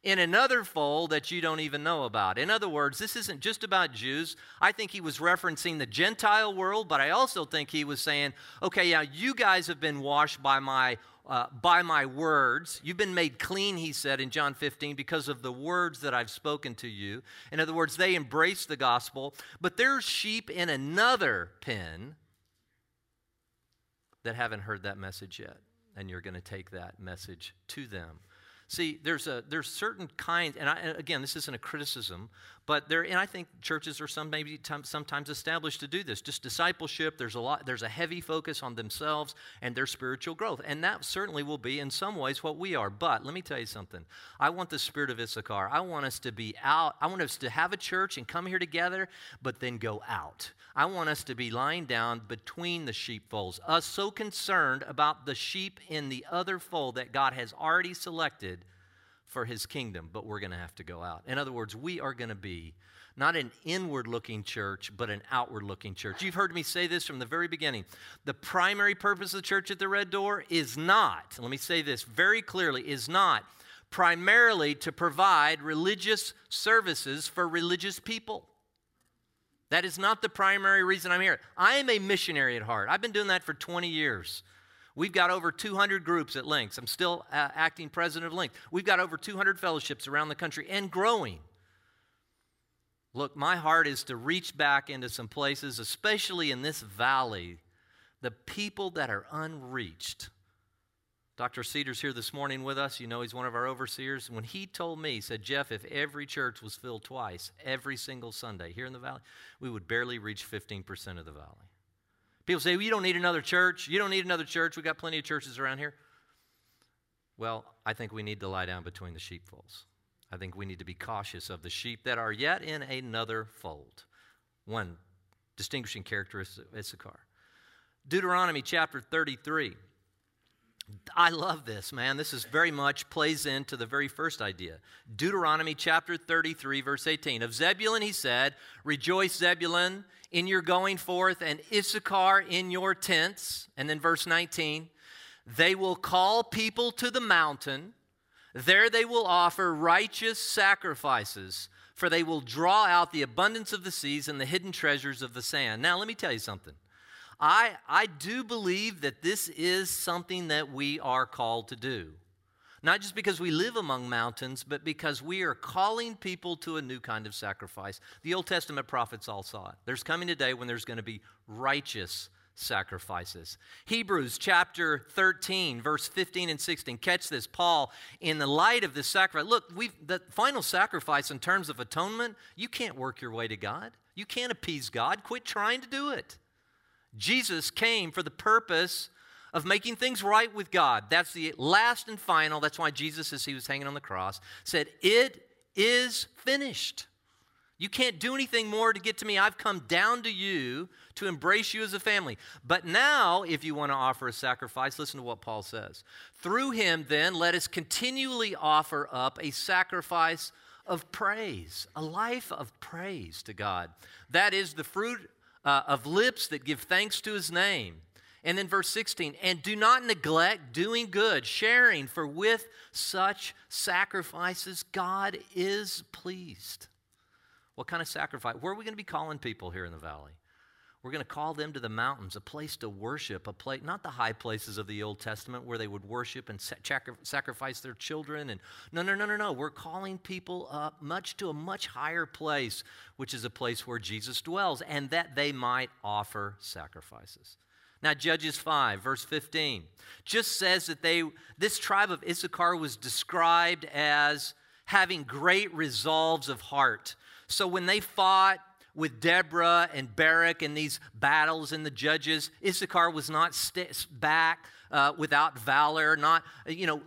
in another fold that you don't even know about. In other words, this isn't just about Jews. I think he was referencing the Gentile world, but I also think he was saying, okay, yeah, you guys have been washed by my uh, by my words. You've been made clean, he said in John 15, because of the words that I've spoken to you. In other words, they embrace the gospel, but there's sheep in another pen that haven't heard that message yet, and you're going to take that message to them. See, there's a there's certain kinds, and, I, again, this isn't a criticism, but there, and I think churches are some maybe sometimes established to do this. Just discipleship. There's a lot. There's a heavy focus on themselves and their spiritual growth, and that certainly will be in some ways what we are. But let me tell you something. I want the spirit of Issachar. I want us to be out. I want us to have a church and come here together, but then go out. I want us to be lying down between the sheepfolds. Us so concerned about the sheep in the other fold that God has already selected for his kingdom, but we're going to have to go out. In other words, we are going to be not an inward looking church, but an outward looking church. You've heard me say this from the very beginning. The primary purpose of the church at the Red Door is not, let me say this very clearly, is not primarily to provide religious services for religious people. That is not the primary reason I'm here. I am a missionary at heart. I've been doing that for 20 years. We've got over 200 groups at Links. I'm still uh, acting president of Links. We've got over 200 fellowships around the country and growing. Look, my heart is to reach back into some places, especially in this valley, the people that are unreached. Dr. Cedar's here this morning with us. You know he's one of our overseers. When he told me, he said, Jeff, if every church was filled twice, every single Sunday here in the valley, we would barely reach 15% of the valley. People say, well, you don't need another church. You don't need another church. We've got plenty of churches around here. Well, I think we need to lie down between the sheepfolds. I think we need to be cautious of the sheep that are yet in another fold. One distinguishing characteristic of Issachar. Deuteronomy chapter 33. I love this, man. This is very much plays into the very first idea. Deuteronomy chapter 33, verse 18. Of Zebulun, he said, Rejoice, Zebulun, in your going forth, and Issachar in your tents. And then verse 19. They will call people to the mountain. There they will offer righteous sacrifices, for they will draw out the abundance of the seas and the hidden treasures of the sand. Now, let me tell you something. I, I do believe that this is something that we are called to do. Not just because we live among mountains, but because we are calling people to a new kind of sacrifice. The Old Testament prophets all saw it. There's coming a day when there's going to be righteous sacrifices. Hebrews chapter 13, verse 15 and 16. Catch this. Paul, in the light of this sacrifice, look, we've, the final sacrifice in terms of atonement, you can't work your way to God. You can't appease God. Quit trying to do it. Jesus came for the purpose of making things right with God. That's the last and final. That's why Jesus, as he was hanging on the cross, said, It is finished. You can't do anything more to get to me. I've come down to you to embrace you as a family. But now, if you want to offer a sacrifice, listen to what Paul says. Through him, then, let us continually offer up a sacrifice of praise, a life of praise to God. That is the fruit uh, of lips that give thanks to his name. And then verse 16, and do not neglect doing good, sharing, for with such sacrifices God is pleased. What kind of sacrifice? Where are we going to be calling people here in the valley? We're going to call them to the mountains, a place to worship, a place, not the high places of the Old Testament where they would worship and sacrifice their children. And no, no, no, no, no. We're calling people up much to a much higher place, which is a place where Jesus dwells, and that they might offer sacrifices. Now, Judges 5, verse 15, just says that they, this tribe of Issachar was described as having great resolves of heart. So when they fought with Deborah and Barak in these battles and the judges, Issachar was not st- back uh, without valor, not you know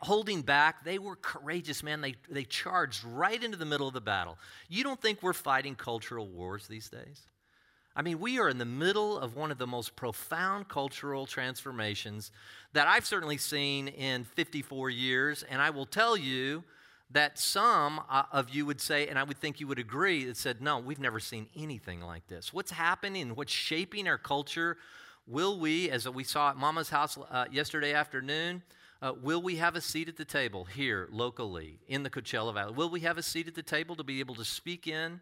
holding back. They were courageous, man. They they charged right into the middle of the battle. You don't think we're fighting cultural wars these days? I mean, we are in the middle of one of the most profound cultural transformations that I've certainly seen in 54 years. And I will tell you that some uh, of you would say, and I would think you would agree, that said, no, we've never seen anything like this. What's happening, what's shaping our culture? Will we, as we saw at Mama's house uh, yesterday afternoon, uh, will we have a seat at the table here locally in the Coachella Valley? Will we have a seat at the table to be able to speak in?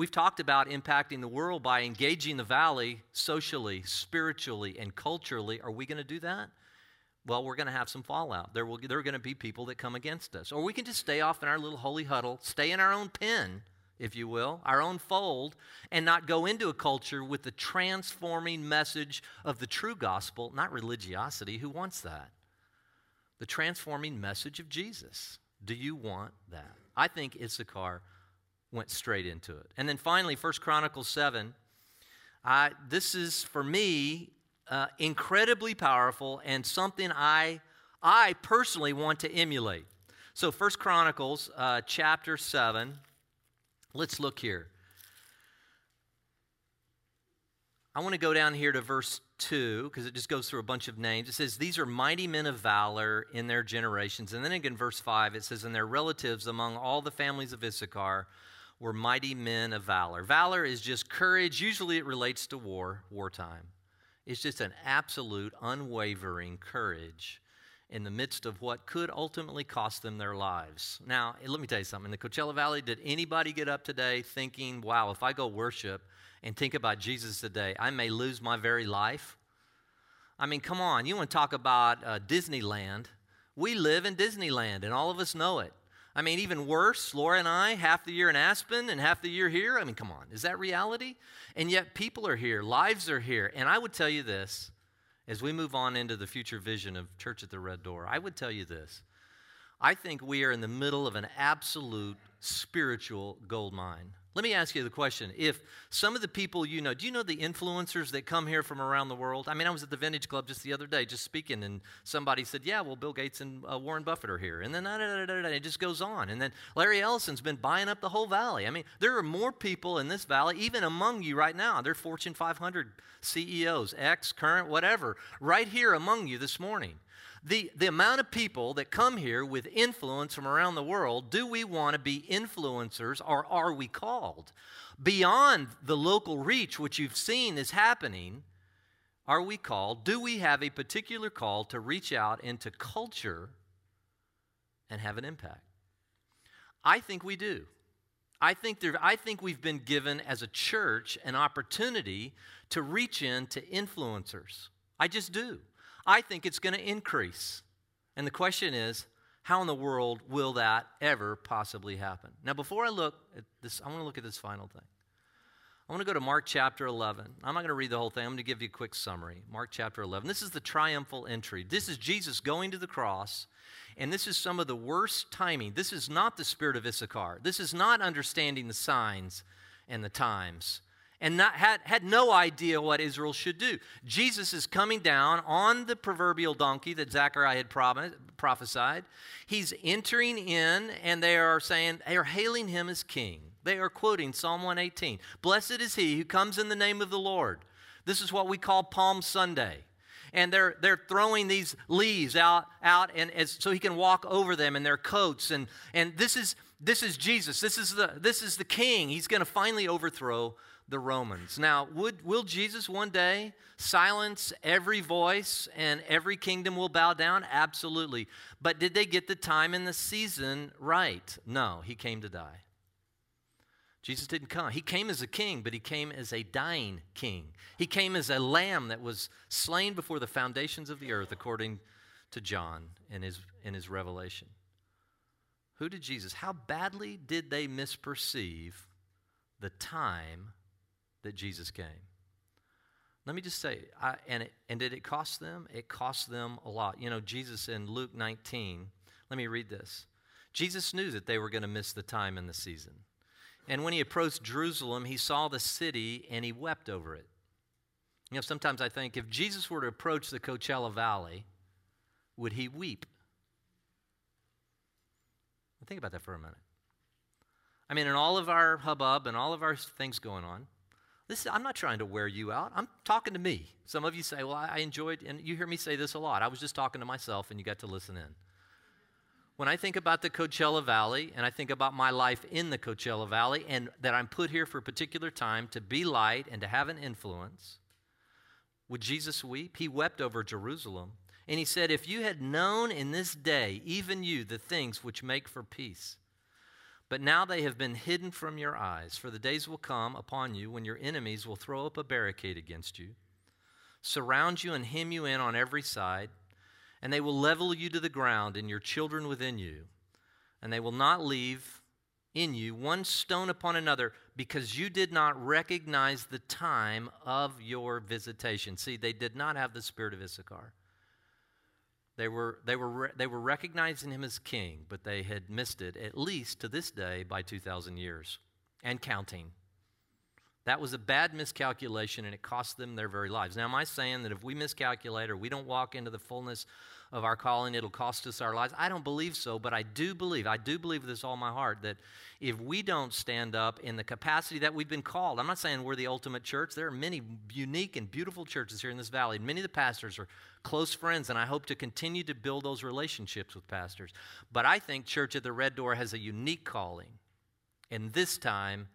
We've talked about impacting the world by engaging the valley socially, spiritually, and culturally. Are we going to do that? Well, we're going to have some fallout. There, will, there are going to be people that come against us. Or we can just stay off in our little holy huddle, stay in our own pen, if you will, our own fold, and not go into a culture with the transforming message of the true gospel, not religiosity. Who wants that? The transforming message of Jesus. Do you want that? I think Issachar went straight into it. And then finally, First Chronicles 7. I, this is, for me, uh, incredibly powerful and something I, I personally want to emulate. So, First Chronicles uh, chapter 7. Let's look here. I want to go down here to verse 2 because it just goes through a bunch of names. It says, These are mighty men of valor in their generations. And then again, verse 5, it says, And their relatives among all the families of Issachar were mighty men of valor. Valor is just courage. Usually it relates to war, wartime. It's just an absolute, unwavering courage in the midst of what could ultimately cost them their lives. Now, let me tell you something. In the Coachella Valley, did anybody get up today thinking, wow, if I go worship and think about Jesus today, I may lose my very life? I mean, come on. You want to talk about uh, Disneyland? We live in Disneyland, and all of us know it. I mean, even worse, Laura and I, half the year in Aspen and half the year here. I mean, come on, is that reality? And yet, people are here, lives are here. And I would tell you this as we move on into the future vision of Church at the Red Door, I would tell you this. I think we are in the middle of an absolute spiritual gold mine. Let me ask you the question. If some of the people you know, do you know the influencers that come here from around the world? I mean, I was at the Vintage Club just the other day, just speaking, and somebody said, Yeah, well, Bill Gates and uh, Warren Buffett are here. And then da, da, da, it just goes on. And then Larry Ellison's been buying up the whole valley. I mean, there are more people in this valley, even among you right now. They're Fortune 500 CEOs, ex, current, whatever, right here among you this morning. The, the amount of people that come here with influence from around the world, do we want to be influencers or are we called? Beyond the local reach, which you've seen is happening, are we called? Do we have a particular call to reach out into culture and have an impact? I think we do. I think, there, I think we've been given as a church an opportunity to reach into influencers. I just do. I think it's going to increase. And the question is, how in the world will that ever possibly happen? Now, before I look at this, I want to look at this final thing. I want to go to Mark chapter 11. I'm not going to read the whole thing. I'm going to give you a quick summary. Mark chapter 11. This is the triumphal entry. This is Jesus going to the cross, and this is some of the worst timing. This is not the spirit of Issachar. This is not understanding the signs and the times and not, had, had no idea what Israel should do. Jesus is coming down on the proverbial donkey that Zechariah had prophesied. He's entering in, and they are saying, they are hailing him as king. They are quoting Psalm 118 Blessed is he who comes in the name of the Lord. This is what we call Palm Sunday. And they're, they're throwing these leaves out, out and as, so he can walk over them in their coats. And, and this, is, this is Jesus. This is the, this is the king. He's going to finally overthrow the Romans. Now, would, will Jesus one day silence every voice and every kingdom will bow down? Absolutely. But did they get the time and the season right? No, he came to die. Jesus didn't come. He came as a king, but he came as a dying king. He came as a lamb that was slain before the foundations of the earth, according to John in his, in his revelation. Who did Jesus? How badly did they misperceive the time that Jesus came. Let me just say, I, and, it, and did it cost them? It cost them a lot. You know, Jesus in Luke 19, let me read this. Jesus knew that they were going to miss the time and the season. And when he approached Jerusalem, he saw the city and he wept over it. You know, sometimes I think if Jesus were to approach the Coachella Valley, would he weep? Think about that for a minute. I mean, in all of our hubbub and all of our things going on, this, I'm not trying to wear you out. I'm talking to me. Some of you say, well, I enjoyed, and you hear me say this a lot. I was just talking to myself, and you got to listen in. When I think about the Coachella Valley, and I think about my life in the Coachella Valley, and that I'm put here for a particular time to be light and to have an influence, would Jesus weep? He wept over Jerusalem. And he said, If you had known in this day, even you, the things which make for peace, but now they have been hidden from your eyes, for the days will come upon you when your enemies will throw up a barricade against you, surround you and hem you in on every side, and they will level you to the ground and your children within you, and they will not leave in you one stone upon another because you did not recognize the time of your visitation. See, they did not have the spirit of Issachar. They were, they, were, they were recognizing him as king, but they had missed it, at least to this day, by 2,000 years and counting. That was a bad miscalculation, and it cost them their very lives. Now, am I saying that if we miscalculate or we don't walk into the fullness of our calling, it'll cost us our lives? I don't believe so, but I do believe, I do believe this all my heart, that if we don't stand up in the capacity that we've been called, I'm not saying we're the ultimate church. There are many unique and beautiful churches here in this valley. Many of the pastors are close friends, and I hope to continue to build those relationships with pastors. But I think Church at the Red Door has a unique calling in this time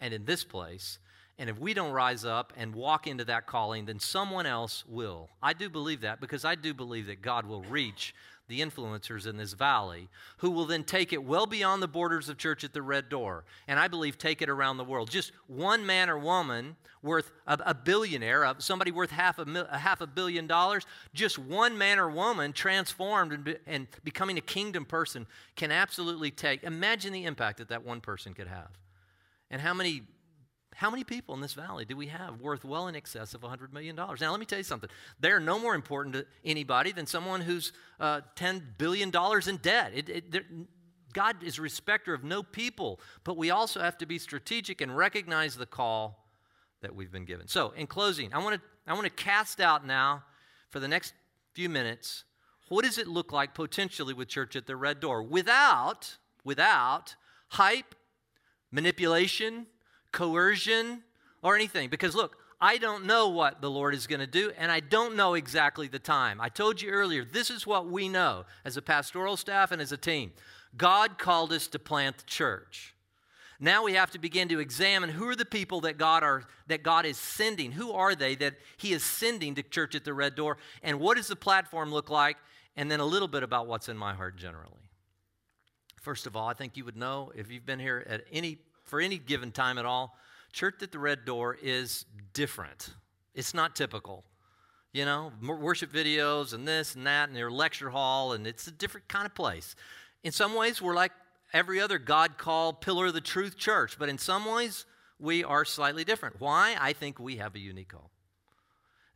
and in this place. And if we don't rise up and walk into that calling, then someone else will. I do believe that because I do believe that God will reach the influencers in this valley, who will then take it well beyond the borders of Church at the Red Door, and I believe take it around the world. Just one man or woman worth a, a billionaire, somebody worth half a, mil, a, half a billion dollars, just one man or woman transformed and, be, and becoming a kingdom person can absolutely take. Imagine the impact that that one person could have, and how many how many people in this valley do we have worth well in excess of $100 million? Now, let me tell you something. They're no more important to anybody than someone who's uh, $10 billion in debt. It, it, God is a respecter of no people, but we also have to be strategic and recognize the call that we've been given. So, in closing, I want to I want to cast out now for the next few minutes what does it look like potentially with church at the red door without without hype, manipulation, coercion, or anything. Because look, I don't know what the Lord is going to do, and I don't know exactly the time. I told you earlier, this is what we know as a pastoral staff and as a team. God called us to plant the church. Now we have to begin to examine who are the people that God are that God is sending. Who are they that He is sending to church at the red door? And what does the platform look like? And then a little bit about what's in my heart generally. First of all, I think you would know if you've been here at any for any given time at all, church at the red door is different. It's not typical. You know, worship videos and this and that, and your lecture hall, and it's a different kind of place. In some ways, we're like every other God called pillar of the truth church, but in some ways, we are slightly different. Why? I think we have a unique call.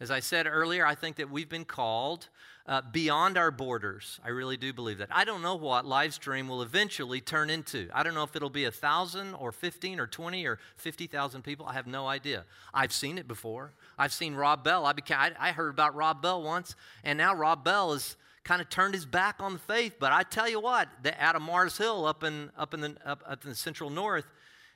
As I said earlier, I think that we've been called uh, beyond our borders. I really do believe that. I don't know what Livestream will eventually turn into. I don't know if it'll be a thousand or 15 or 20 or 50,000 people. I have no idea. I've seen it before. I've seen Rob Bell. I, became, I, I heard about Rob Bell once, and now Rob Bell has kind of turned his back on the faith. But I tell you what, the, out of Mars Hill up in, up in, the, up, up in the central north,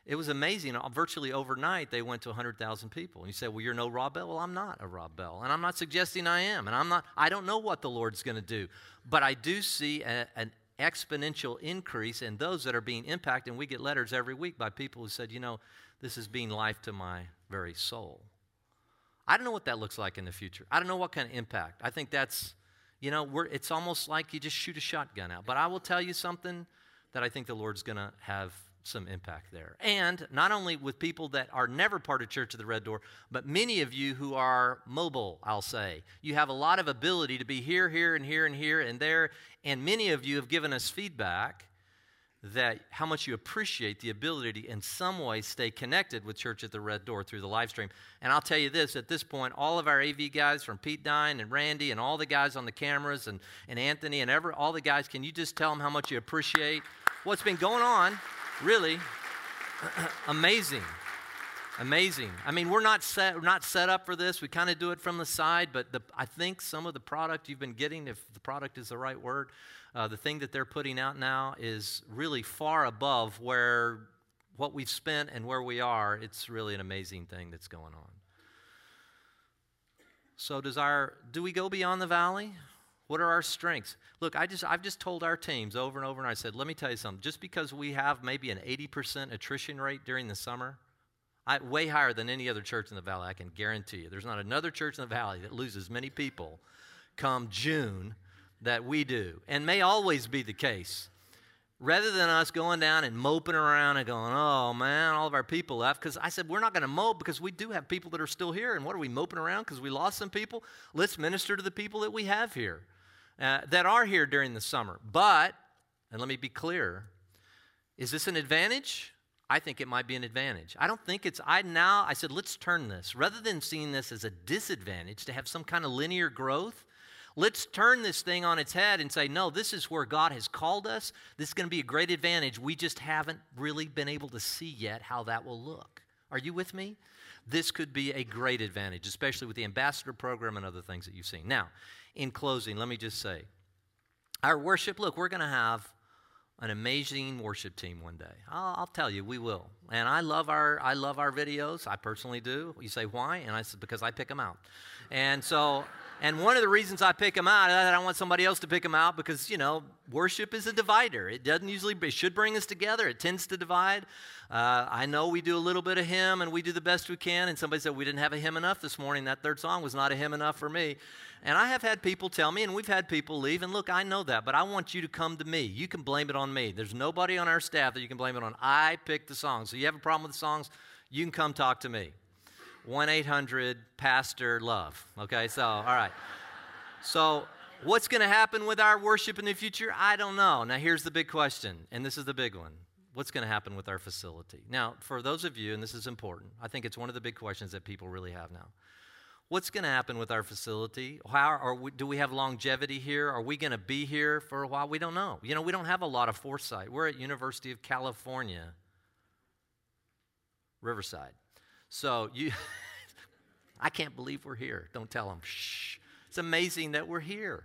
it was amazing. Uh, virtually overnight, they went to 100,000 people. And you say, well, you're no Rob Bell. Well, I'm not a Rob Bell. And I'm not suggesting I am. And I'm not, I don't know what the Lord's going to do. But I do see a, an exponential increase in those that are being impacted. And we get letters every week by people who said, you know, this is being life to my very soul. I don't know what that looks like in the future. I don't know what kind of impact. I think that's, you know, we're it's almost like you just shoot a shotgun out. But I will tell you something that I think the Lord's going to have some impact there. And not only with people that are never part of Church of the Red Door, but many of you who are mobile, I'll say. You have a lot of ability to be here, here, and here, and here, and there. And many of you have given us feedback that how much you appreciate the ability to, in some way, stay connected with Church at the Red Door through the live stream. And I'll tell you this at this point, all of our AV guys from Pete Dine and Randy and all the guys on the cameras and, and Anthony and ever, all the guys, can you just tell them how much you appreciate what's been going on, really amazing. Amazing. I mean, we're not set, we're not set up for this. We kind of do it from the side, but the, I think some of the product you've been getting, if the product is the right word, uh, the thing that they're putting out now is really far above where what we've spent and where we are. It's really an amazing thing that's going on. So, does our do we go beyond the valley? What are our strengths? Look, I just I've just told our teams over and over, and I said, let me tell you something. Just because we have maybe an 80% attrition rate during the summer, I, way higher than any other church in the valley, I can guarantee you. There's not another church in the valley that loses many people come June that we do, and may always be the case. Rather than us going down and moping around and going, oh man, all of our people left, because I said, we're not going to mope because we do have people that are still here. And what are we moping around because we lost some people? Let's minister to the people that we have here, uh, that are here during the summer. But, and let me be clear, is this an advantage? I think it might be an advantage. I don't think it's, I now, I said, let's turn this. Rather than seeing this as a disadvantage to have some kind of linear growth, let's turn this thing on its head and say, no, this is where God has called us. This is going to be a great advantage. We just haven't really been able to see yet how that will look. Are you with me? This could be a great advantage, especially with the ambassador program and other things that you've seen. Now, in closing, let me just say our worship, look, we're going to have an amazing worship team one day. I'll, I'll, tell you, we will. And I love our I love our videos. I personally do. You say why? And I said because I pick them out. And so, and one of the reasons I pick them out, I don't want somebody else to pick them out because you know worship is a divider. It doesn't usually. It should bring us together. It tends to divide. Uh, I know we do a little bit of hymn and we do the best we can. And somebody said we didn't have a hymn enough this morning. That third song was not a hymn enough for me. And I have had people tell me, and we've had people leave, and look, I know that, but I want you to come to me. You can blame it on me. There's nobody on our staff that you can blame it on. I picked the songs. So you have a problem with the songs, you can come talk to me. 1 800 Pastor Love. Okay, so, all right. So, what's going to happen with our worship in the future? I don't know. Now, here's the big question, and this is the big one. What's going to happen with our facility? Now, for those of you, and this is important, I think it's one of the big questions that people really have now. What's going to happen with our facility? How are we, do we have longevity here? Are we going to be here for a while? We don't know. You know, we don't have a lot of foresight. We're at University of California, Riverside. So you, [laughs] I can't believe we're here. Don't tell them. Shh. It's amazing that we're here.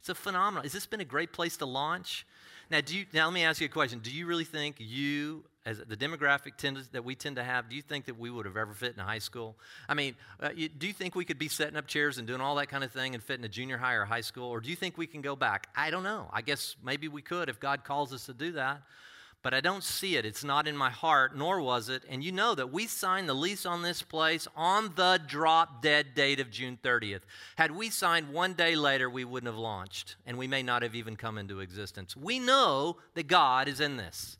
It's a phenomenal. Has this been a great place to launch? Now, do you, now let me ask you a question. Do you really think you as the demographic tend that we tend to have, do you think that we would have ever fit in a high school? I mean, uh, you, do you think we could be setting up chairs and doing all that kind of thing and fit in a junior high or high school? Or do you think we can go back? I don't know. I guess maybe we could if God calls us to do that. But I don't see it. It's not in my heart, nor was it. And you know that we signed the lease on this place on the drop dead date of June 30th. Had we signed one day later, we wouldn't have launched, and we may not have even come into existence. We know that God is in this.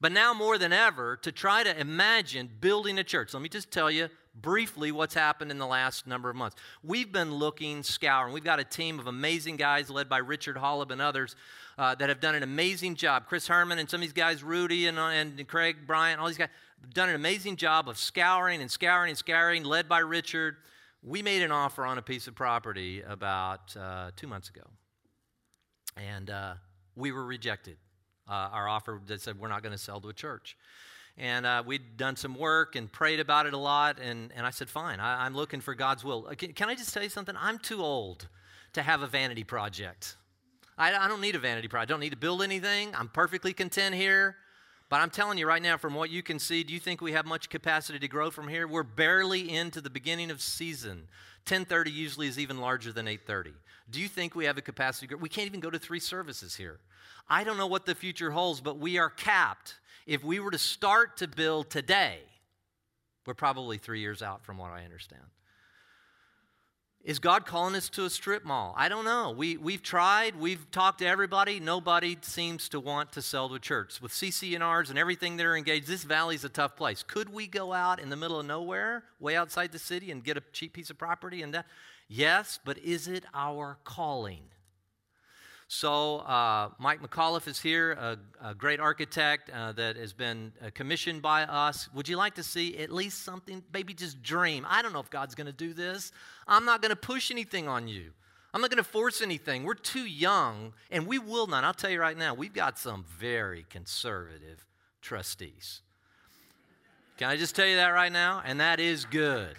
But now more than ever, to try to imagine building a church. Let me just tell you briefly what's happened in the last number of months. We've been looking, scouring. We've got a team of amazing guys led by Richard Hollab and others uh, that have done an amazing job. Chris Herman and some of these guys, Rudy and, uh, and Craig Bryant, all these guys, done an amazing job of scouring and scouring and scouring, led by Richard. We made an offer on a piece of property about uh, two months ago, and uh, we were rejected uh, our offer that said we're not going to sell to a church. And uh, we'd done some work and prayed about it a lot. And, and I said, fine, I, am looking for God's will. Uh, can, can, I just tell you something? I'm too old to have a vanity project. I, I don't need a vanity project. I don't need to build anything. I'm perfectly content here. But I'm telling you right now, from what you can see, do you think we have much capacity to grow from here? We're barely into the beginning of season. 10:30 usually is even larger than 8:30. Do you think we have a capacity to grow? We can't even go to three services here. I don't know what the future holds, but we are capped. If we were to start to build today, we're probably three years out from what I understand. Is God calling us to a strip mall? I don't know. We, we've tried, we've talked to everybody. Nobody seems to want to sell to a church. With CC&Rs and everything that are engaged, this valley's a tough place. Could we go out in the middle of nowhere, way outside the city, and get a cheap piece of property and that? Yes, but is it our calling? So, uh, Mike McAuliffe is here, a, a great architect uh, that has been uh, commissioned by us. Would you like to see at least something? Maybe just dream. I don't know if God's going to do this. I'm not going to push anything on you. I'm not going to force anything. We're too young, and we will not. I'll tell you right now, we've got some very conservative trustees. Can I just tell you that right now? And that is good.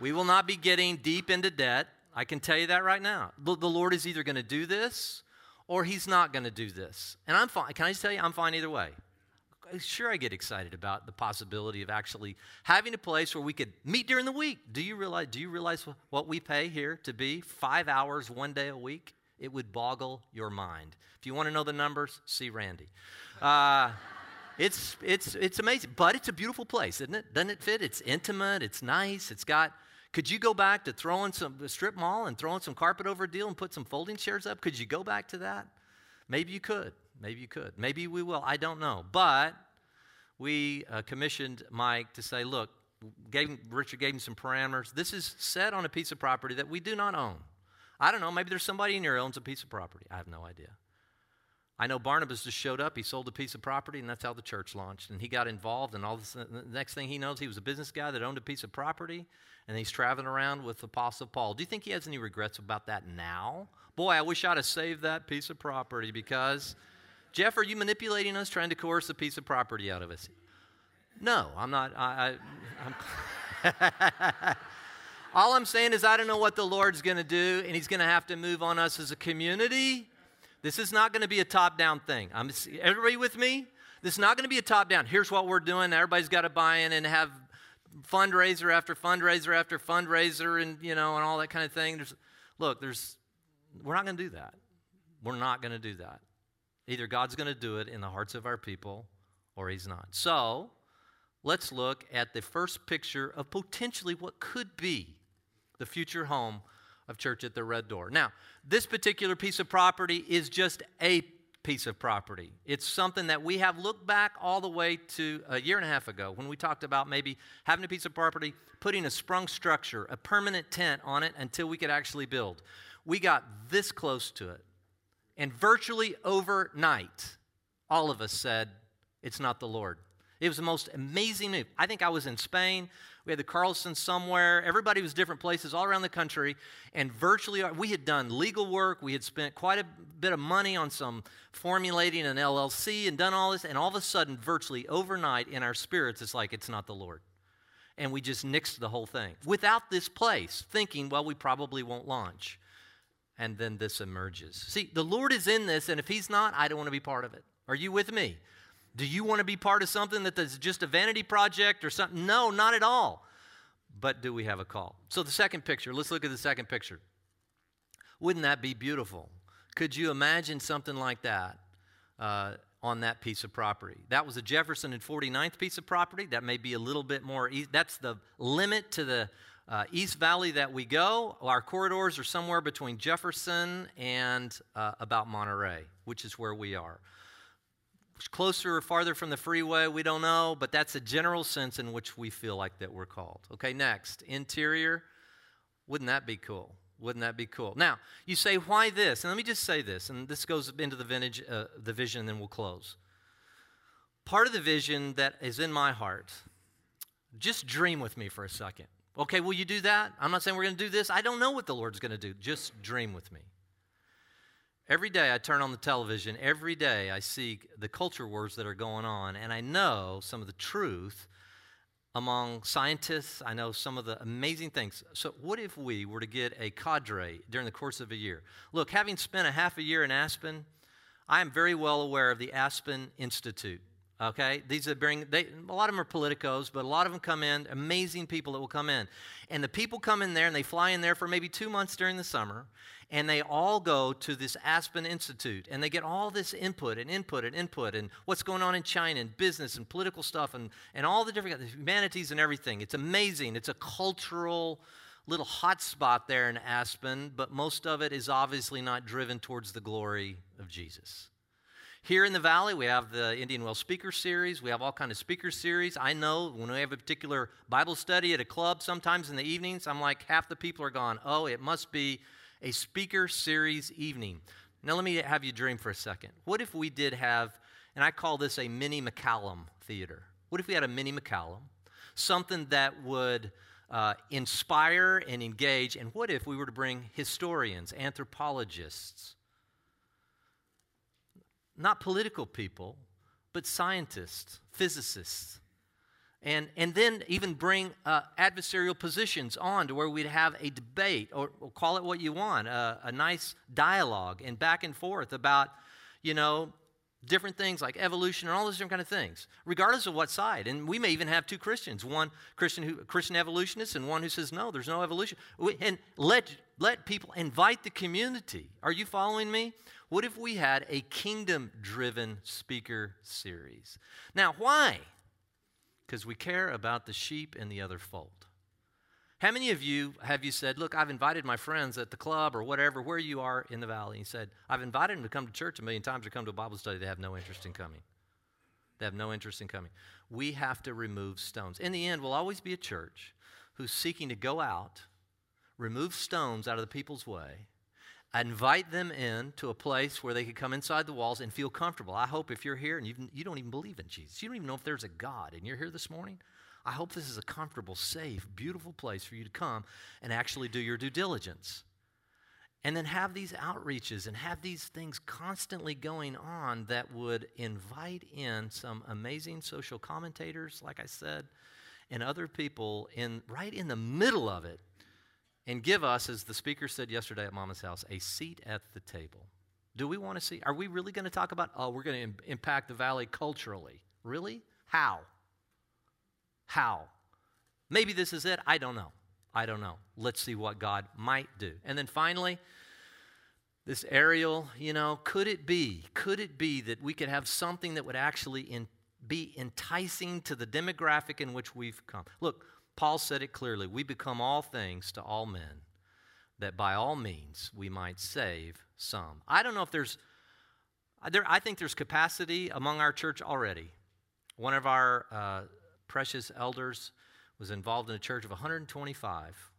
We will not be getting deep into debt. I can tell you that right now. The, Lord is either going to do this or He's not going to do this. And I'm fine. Can I just tell you, I'm fine either way. Sure, I get excited about the possibility of actually having a place where we could meet during the week. Do you realize? Do you realize what we pay here to be five hours one day a week? It would boggle your mind. If you want to know the numbers, see Randy. Uh, it's, it's, it's amazing, but it's a beautiful place, isn't it? Doesn't it fit? It's intimate, it's nice, it's got. Could you go back to throwing some strip mall and throwing some carpet over a deal and put some folding chairs up? Could you go back to that? Maybe you could. Maybe you could. Maybe we will. I don't know. But we uh, commissioned Mike to say, look, gave him, Richard gave him some parameters. This is set on a piece of property that we do not own. I don't know. Maybe there's somebody in here owns a piece of property. I have no idea. I know Barnabas just showed up. He sold a piece of property, and that's how the church launched. And he got involved, and all this, the next thing he knows, he was a business guy that owned a piece of property, and he's traveling around with Apostle Paul. Do you think he has any regrets about that now? Boy, I wish I'd have saved that piece of property because, Jeff, are you manipulating us, trying to coerce a piece of property out of us? No, I'm not. I, I, I'm [laughs] all I'm saying is, I don't know what the Lord's going to do, and He's going to have to move on us as a community this is not going to be a top down thing. I'm, everybody with me? This is not going to be a top down. Here's what we're doing. Everybody's got to buy in and have fundraiser after fundraiser after fundraiser and, you know, and all that kind of thing. There's, look, there's, we're not going to do that. We're not going to do that. Either God's going to do it in the hearts of our people or He's not. So let's look at the first picture of potentially what could be the future home of Church at the Red Door. Now, this particular piece of property is just a piece of property. It's something that we have looked back all the way to a year and a half ago when we talked about maybe having a piece of property, putting a sprung structure, a permanent tent on it until we could actually build. We got this close to it. And virtually overnight, all of us said, It's not the Lord. It was the most amazing move. I think I was in Spain. We had the Carlson somewhere. Everybody was different places all around the country. And virtually, we had done legal work. We had spent quite a bit of money on some formulating an LLC and done all this. And all of a sudden, virtually overnight, in our spirits, it's like it's not the Lord. And we just nixed the whole thing without this place, thinking, well, we probably won't launch. And then this emerges. See, the Lord is in this, and if He's not, I don't want to be part of it. Are you with me? Do you want to be part of something that is just a vanity project or something? No, not at all. But do we have a call? So, the second picture, let's look at the second picture. Wouldn't that be beautiful? Could you imagine something like that uh, on that piece of property? That was a Jefferson and 49th piece of property. That may be a little bit more, that's the limit to the uh, East Valley that we go. Our corridors are somewhere between Jefferson and uh, about Monterey, which is where we are closer or farther from the freeway, we don't know, but that's a general sense in which we feel like that we're called. Okay, next, interior. Wouldn't that be cool? Wouldn't that be cool? Now, you say, why this? And let me just say this, and this goes into the, vintage, uh, the vision, and then we'll close. Part of the vision that is in my heart, just dream with me for a second. Okay, will you do that? I'm not saying we're going to do this. I don't know what the Lord's going to do. Just dream with me. Every day I turn on the television, every day I see the culture wars that are going on, and I know some of the truth among scientists. I know some of the amazing things. So, what if we were to get a cadre during the course of a year? Look, having spent a half a year in Aspen, I am very well aware of the Aspen Institute. Okay, these are bring they, a lot of them are politicos, but a lot of them come in, amazing people that will come in. And the people come in there and they fly in there for maybe two months during the summer, and they all go to this Aspen Institute and they get all this input and input and input and what's going on in China and business and political stuff and, and all the different humanities and everything. It's amazing. It's a cultural little hot spot there in Aspen, but most of it is obviously not driven towards the glory of Jesus. Here in the valley, we have the Indian Wells Speaker Series. We have all kind of speaker series. I know when we have a particular Bible study at a club, sometimes in the evenings, I'm like half the people are gone. Oh, it must be a speaker series evening. Now let me have you dream for a second. What if we did have, and I call this a mini McCallum theater. What if we had a mini McCallum, something that would uh, inspire and engage? And what if we were to bring historians, anthropologists, not political people, but scientists, physicists, and, and then even bring uh, adversarial positions on to where we'd have a debate, or, or call it what you want, uh, a nice dialogue and back and forth about, you know, different things like evolution and all those different kind of things, regardless of what side. And we may even have two Christians, one Christian who, Christian evolutionist and one who says no, there's no evolution. And let let people invite the community. Are you following me? What if we had a kingdom-driven speaker series? Now, why? Because we care about the sheep in the other fold. How many of you have you said, Look, I've invited my friends at the club or whatever, where you are in the valley? He said, I've invited them to come to church a million times or come to a Bible study. They have no interest in coming. They have no interest in coming. We have to remove stones. In the end, we'll always be a church who's seeking to go out, remove stones out of the people's way, invite them in to a place where they could come inside the walls and feel comfortable. I hope if you're here and you you don't even believe in Jesus, you don't even know if there's a God, and you're here this morning, I hope this is a comfortable, safe, beautiful place for you to come and actually do your due diligence. And then have these outreaches and have these things constantly going on that would invite in some amazing social commentators, like I said, and other people in right in the middle of it and give us, as the speaker said yesterday at Mama's house, a seat at the table. Do we want to see? Are we really going to talk about, oh, we're going to Im- impact the valley culturally? Really? How? How? Maybe this is it. I don't know. I don't know. Let's see what God might do. And then finally, this aerial, you know, could it be, could it be that we could have something that would actually in, be enticing to the demographic in which we've come? Look, Paul said it clearly we become all things to all men, that by all means we might save some. I don't know if there's, there, I think there's capacity among our church already. One of our uh, precious elders was involved in a church of 125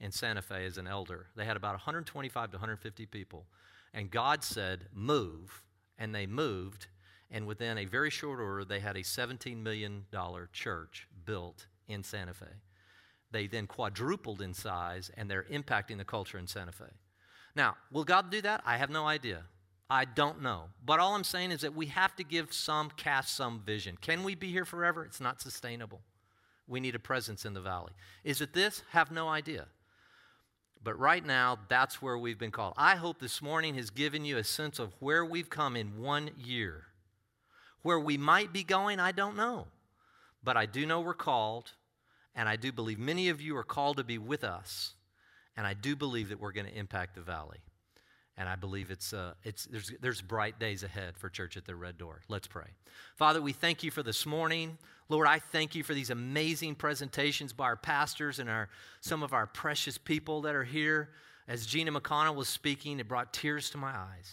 in Santa Fe as an elder. They had about 125 to 150 people. And God said, Move. And they moved. And within a very short order, they had a $17 million church built in Santa Fe. They then quadrupled in size and they're impacting the culture in Santa Fe. Now, will God do that? I have no idea. I don't know. But all I'm saying is that we have to give some, cast some vision. Can we be here forever? It's not sustainable. We need a presence in the valley. Is it this? Have no idea. But right now, that's where we've been called. I hope this morning has given you a sense of where we've come in one year. Where we might be going, I don't know. But I do know we're called, and I do believe many of you are called to be with us, and I do believe that we're going to impact the valley. And I believe it's, uh, it's, there's, there's bright days ahead for Church at the Red Door. Let's pray. Father, we thank you for this morning. Lord, I thank you for these amazing presentations by our pastors and our, some of our precious people that are here. As Gina McConnell was speaking, it brought tears to my eyes.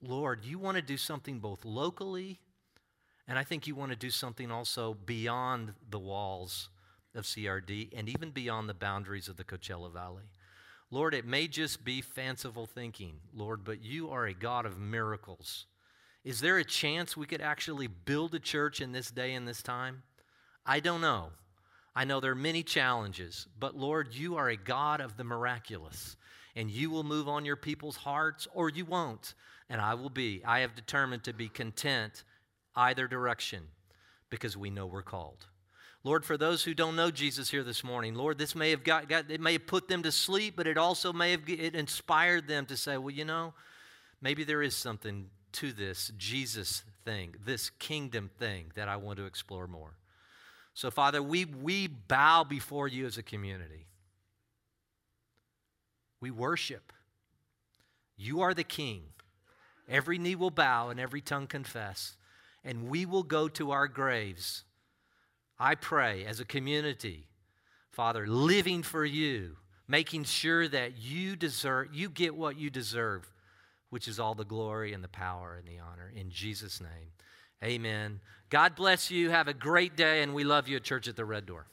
Lord, you want to do something both locally, and I think you want to do something also beyond the walls of CRD and even beyond the boundaries of the Coachella Valley. Lord, it may just be fanciful thinking, Lord, but you are a God of miracles. Is there a chance we could actually build a church in this day and this time? I don't know. I know there are many challenges, but Lord, you are a God of the miraculous, and you will move on your people's hearts or you won't. And I will be. I have determined to be content either direction because we know we're called. Lord, for those who don't know Jesus here this morning, Lord, this may have got, got, it may have put them to sleep, but it also may have it inspired them to say, well, you know, maybe there is something to this Jesus thing, this kingdom thing that I want to explore more. So, Father, we, we bow before you as a community. We worship. You are the king. Every knee will bow and every tongue confess. And we will go to our graves I pray as a community, Father, living for you, making sure that you deserve, you get what you deserve, which is all the glory and the power and the honor. In Jesus' name, amen. God bless you. Have a great day, and we love you at Church at the Red Door.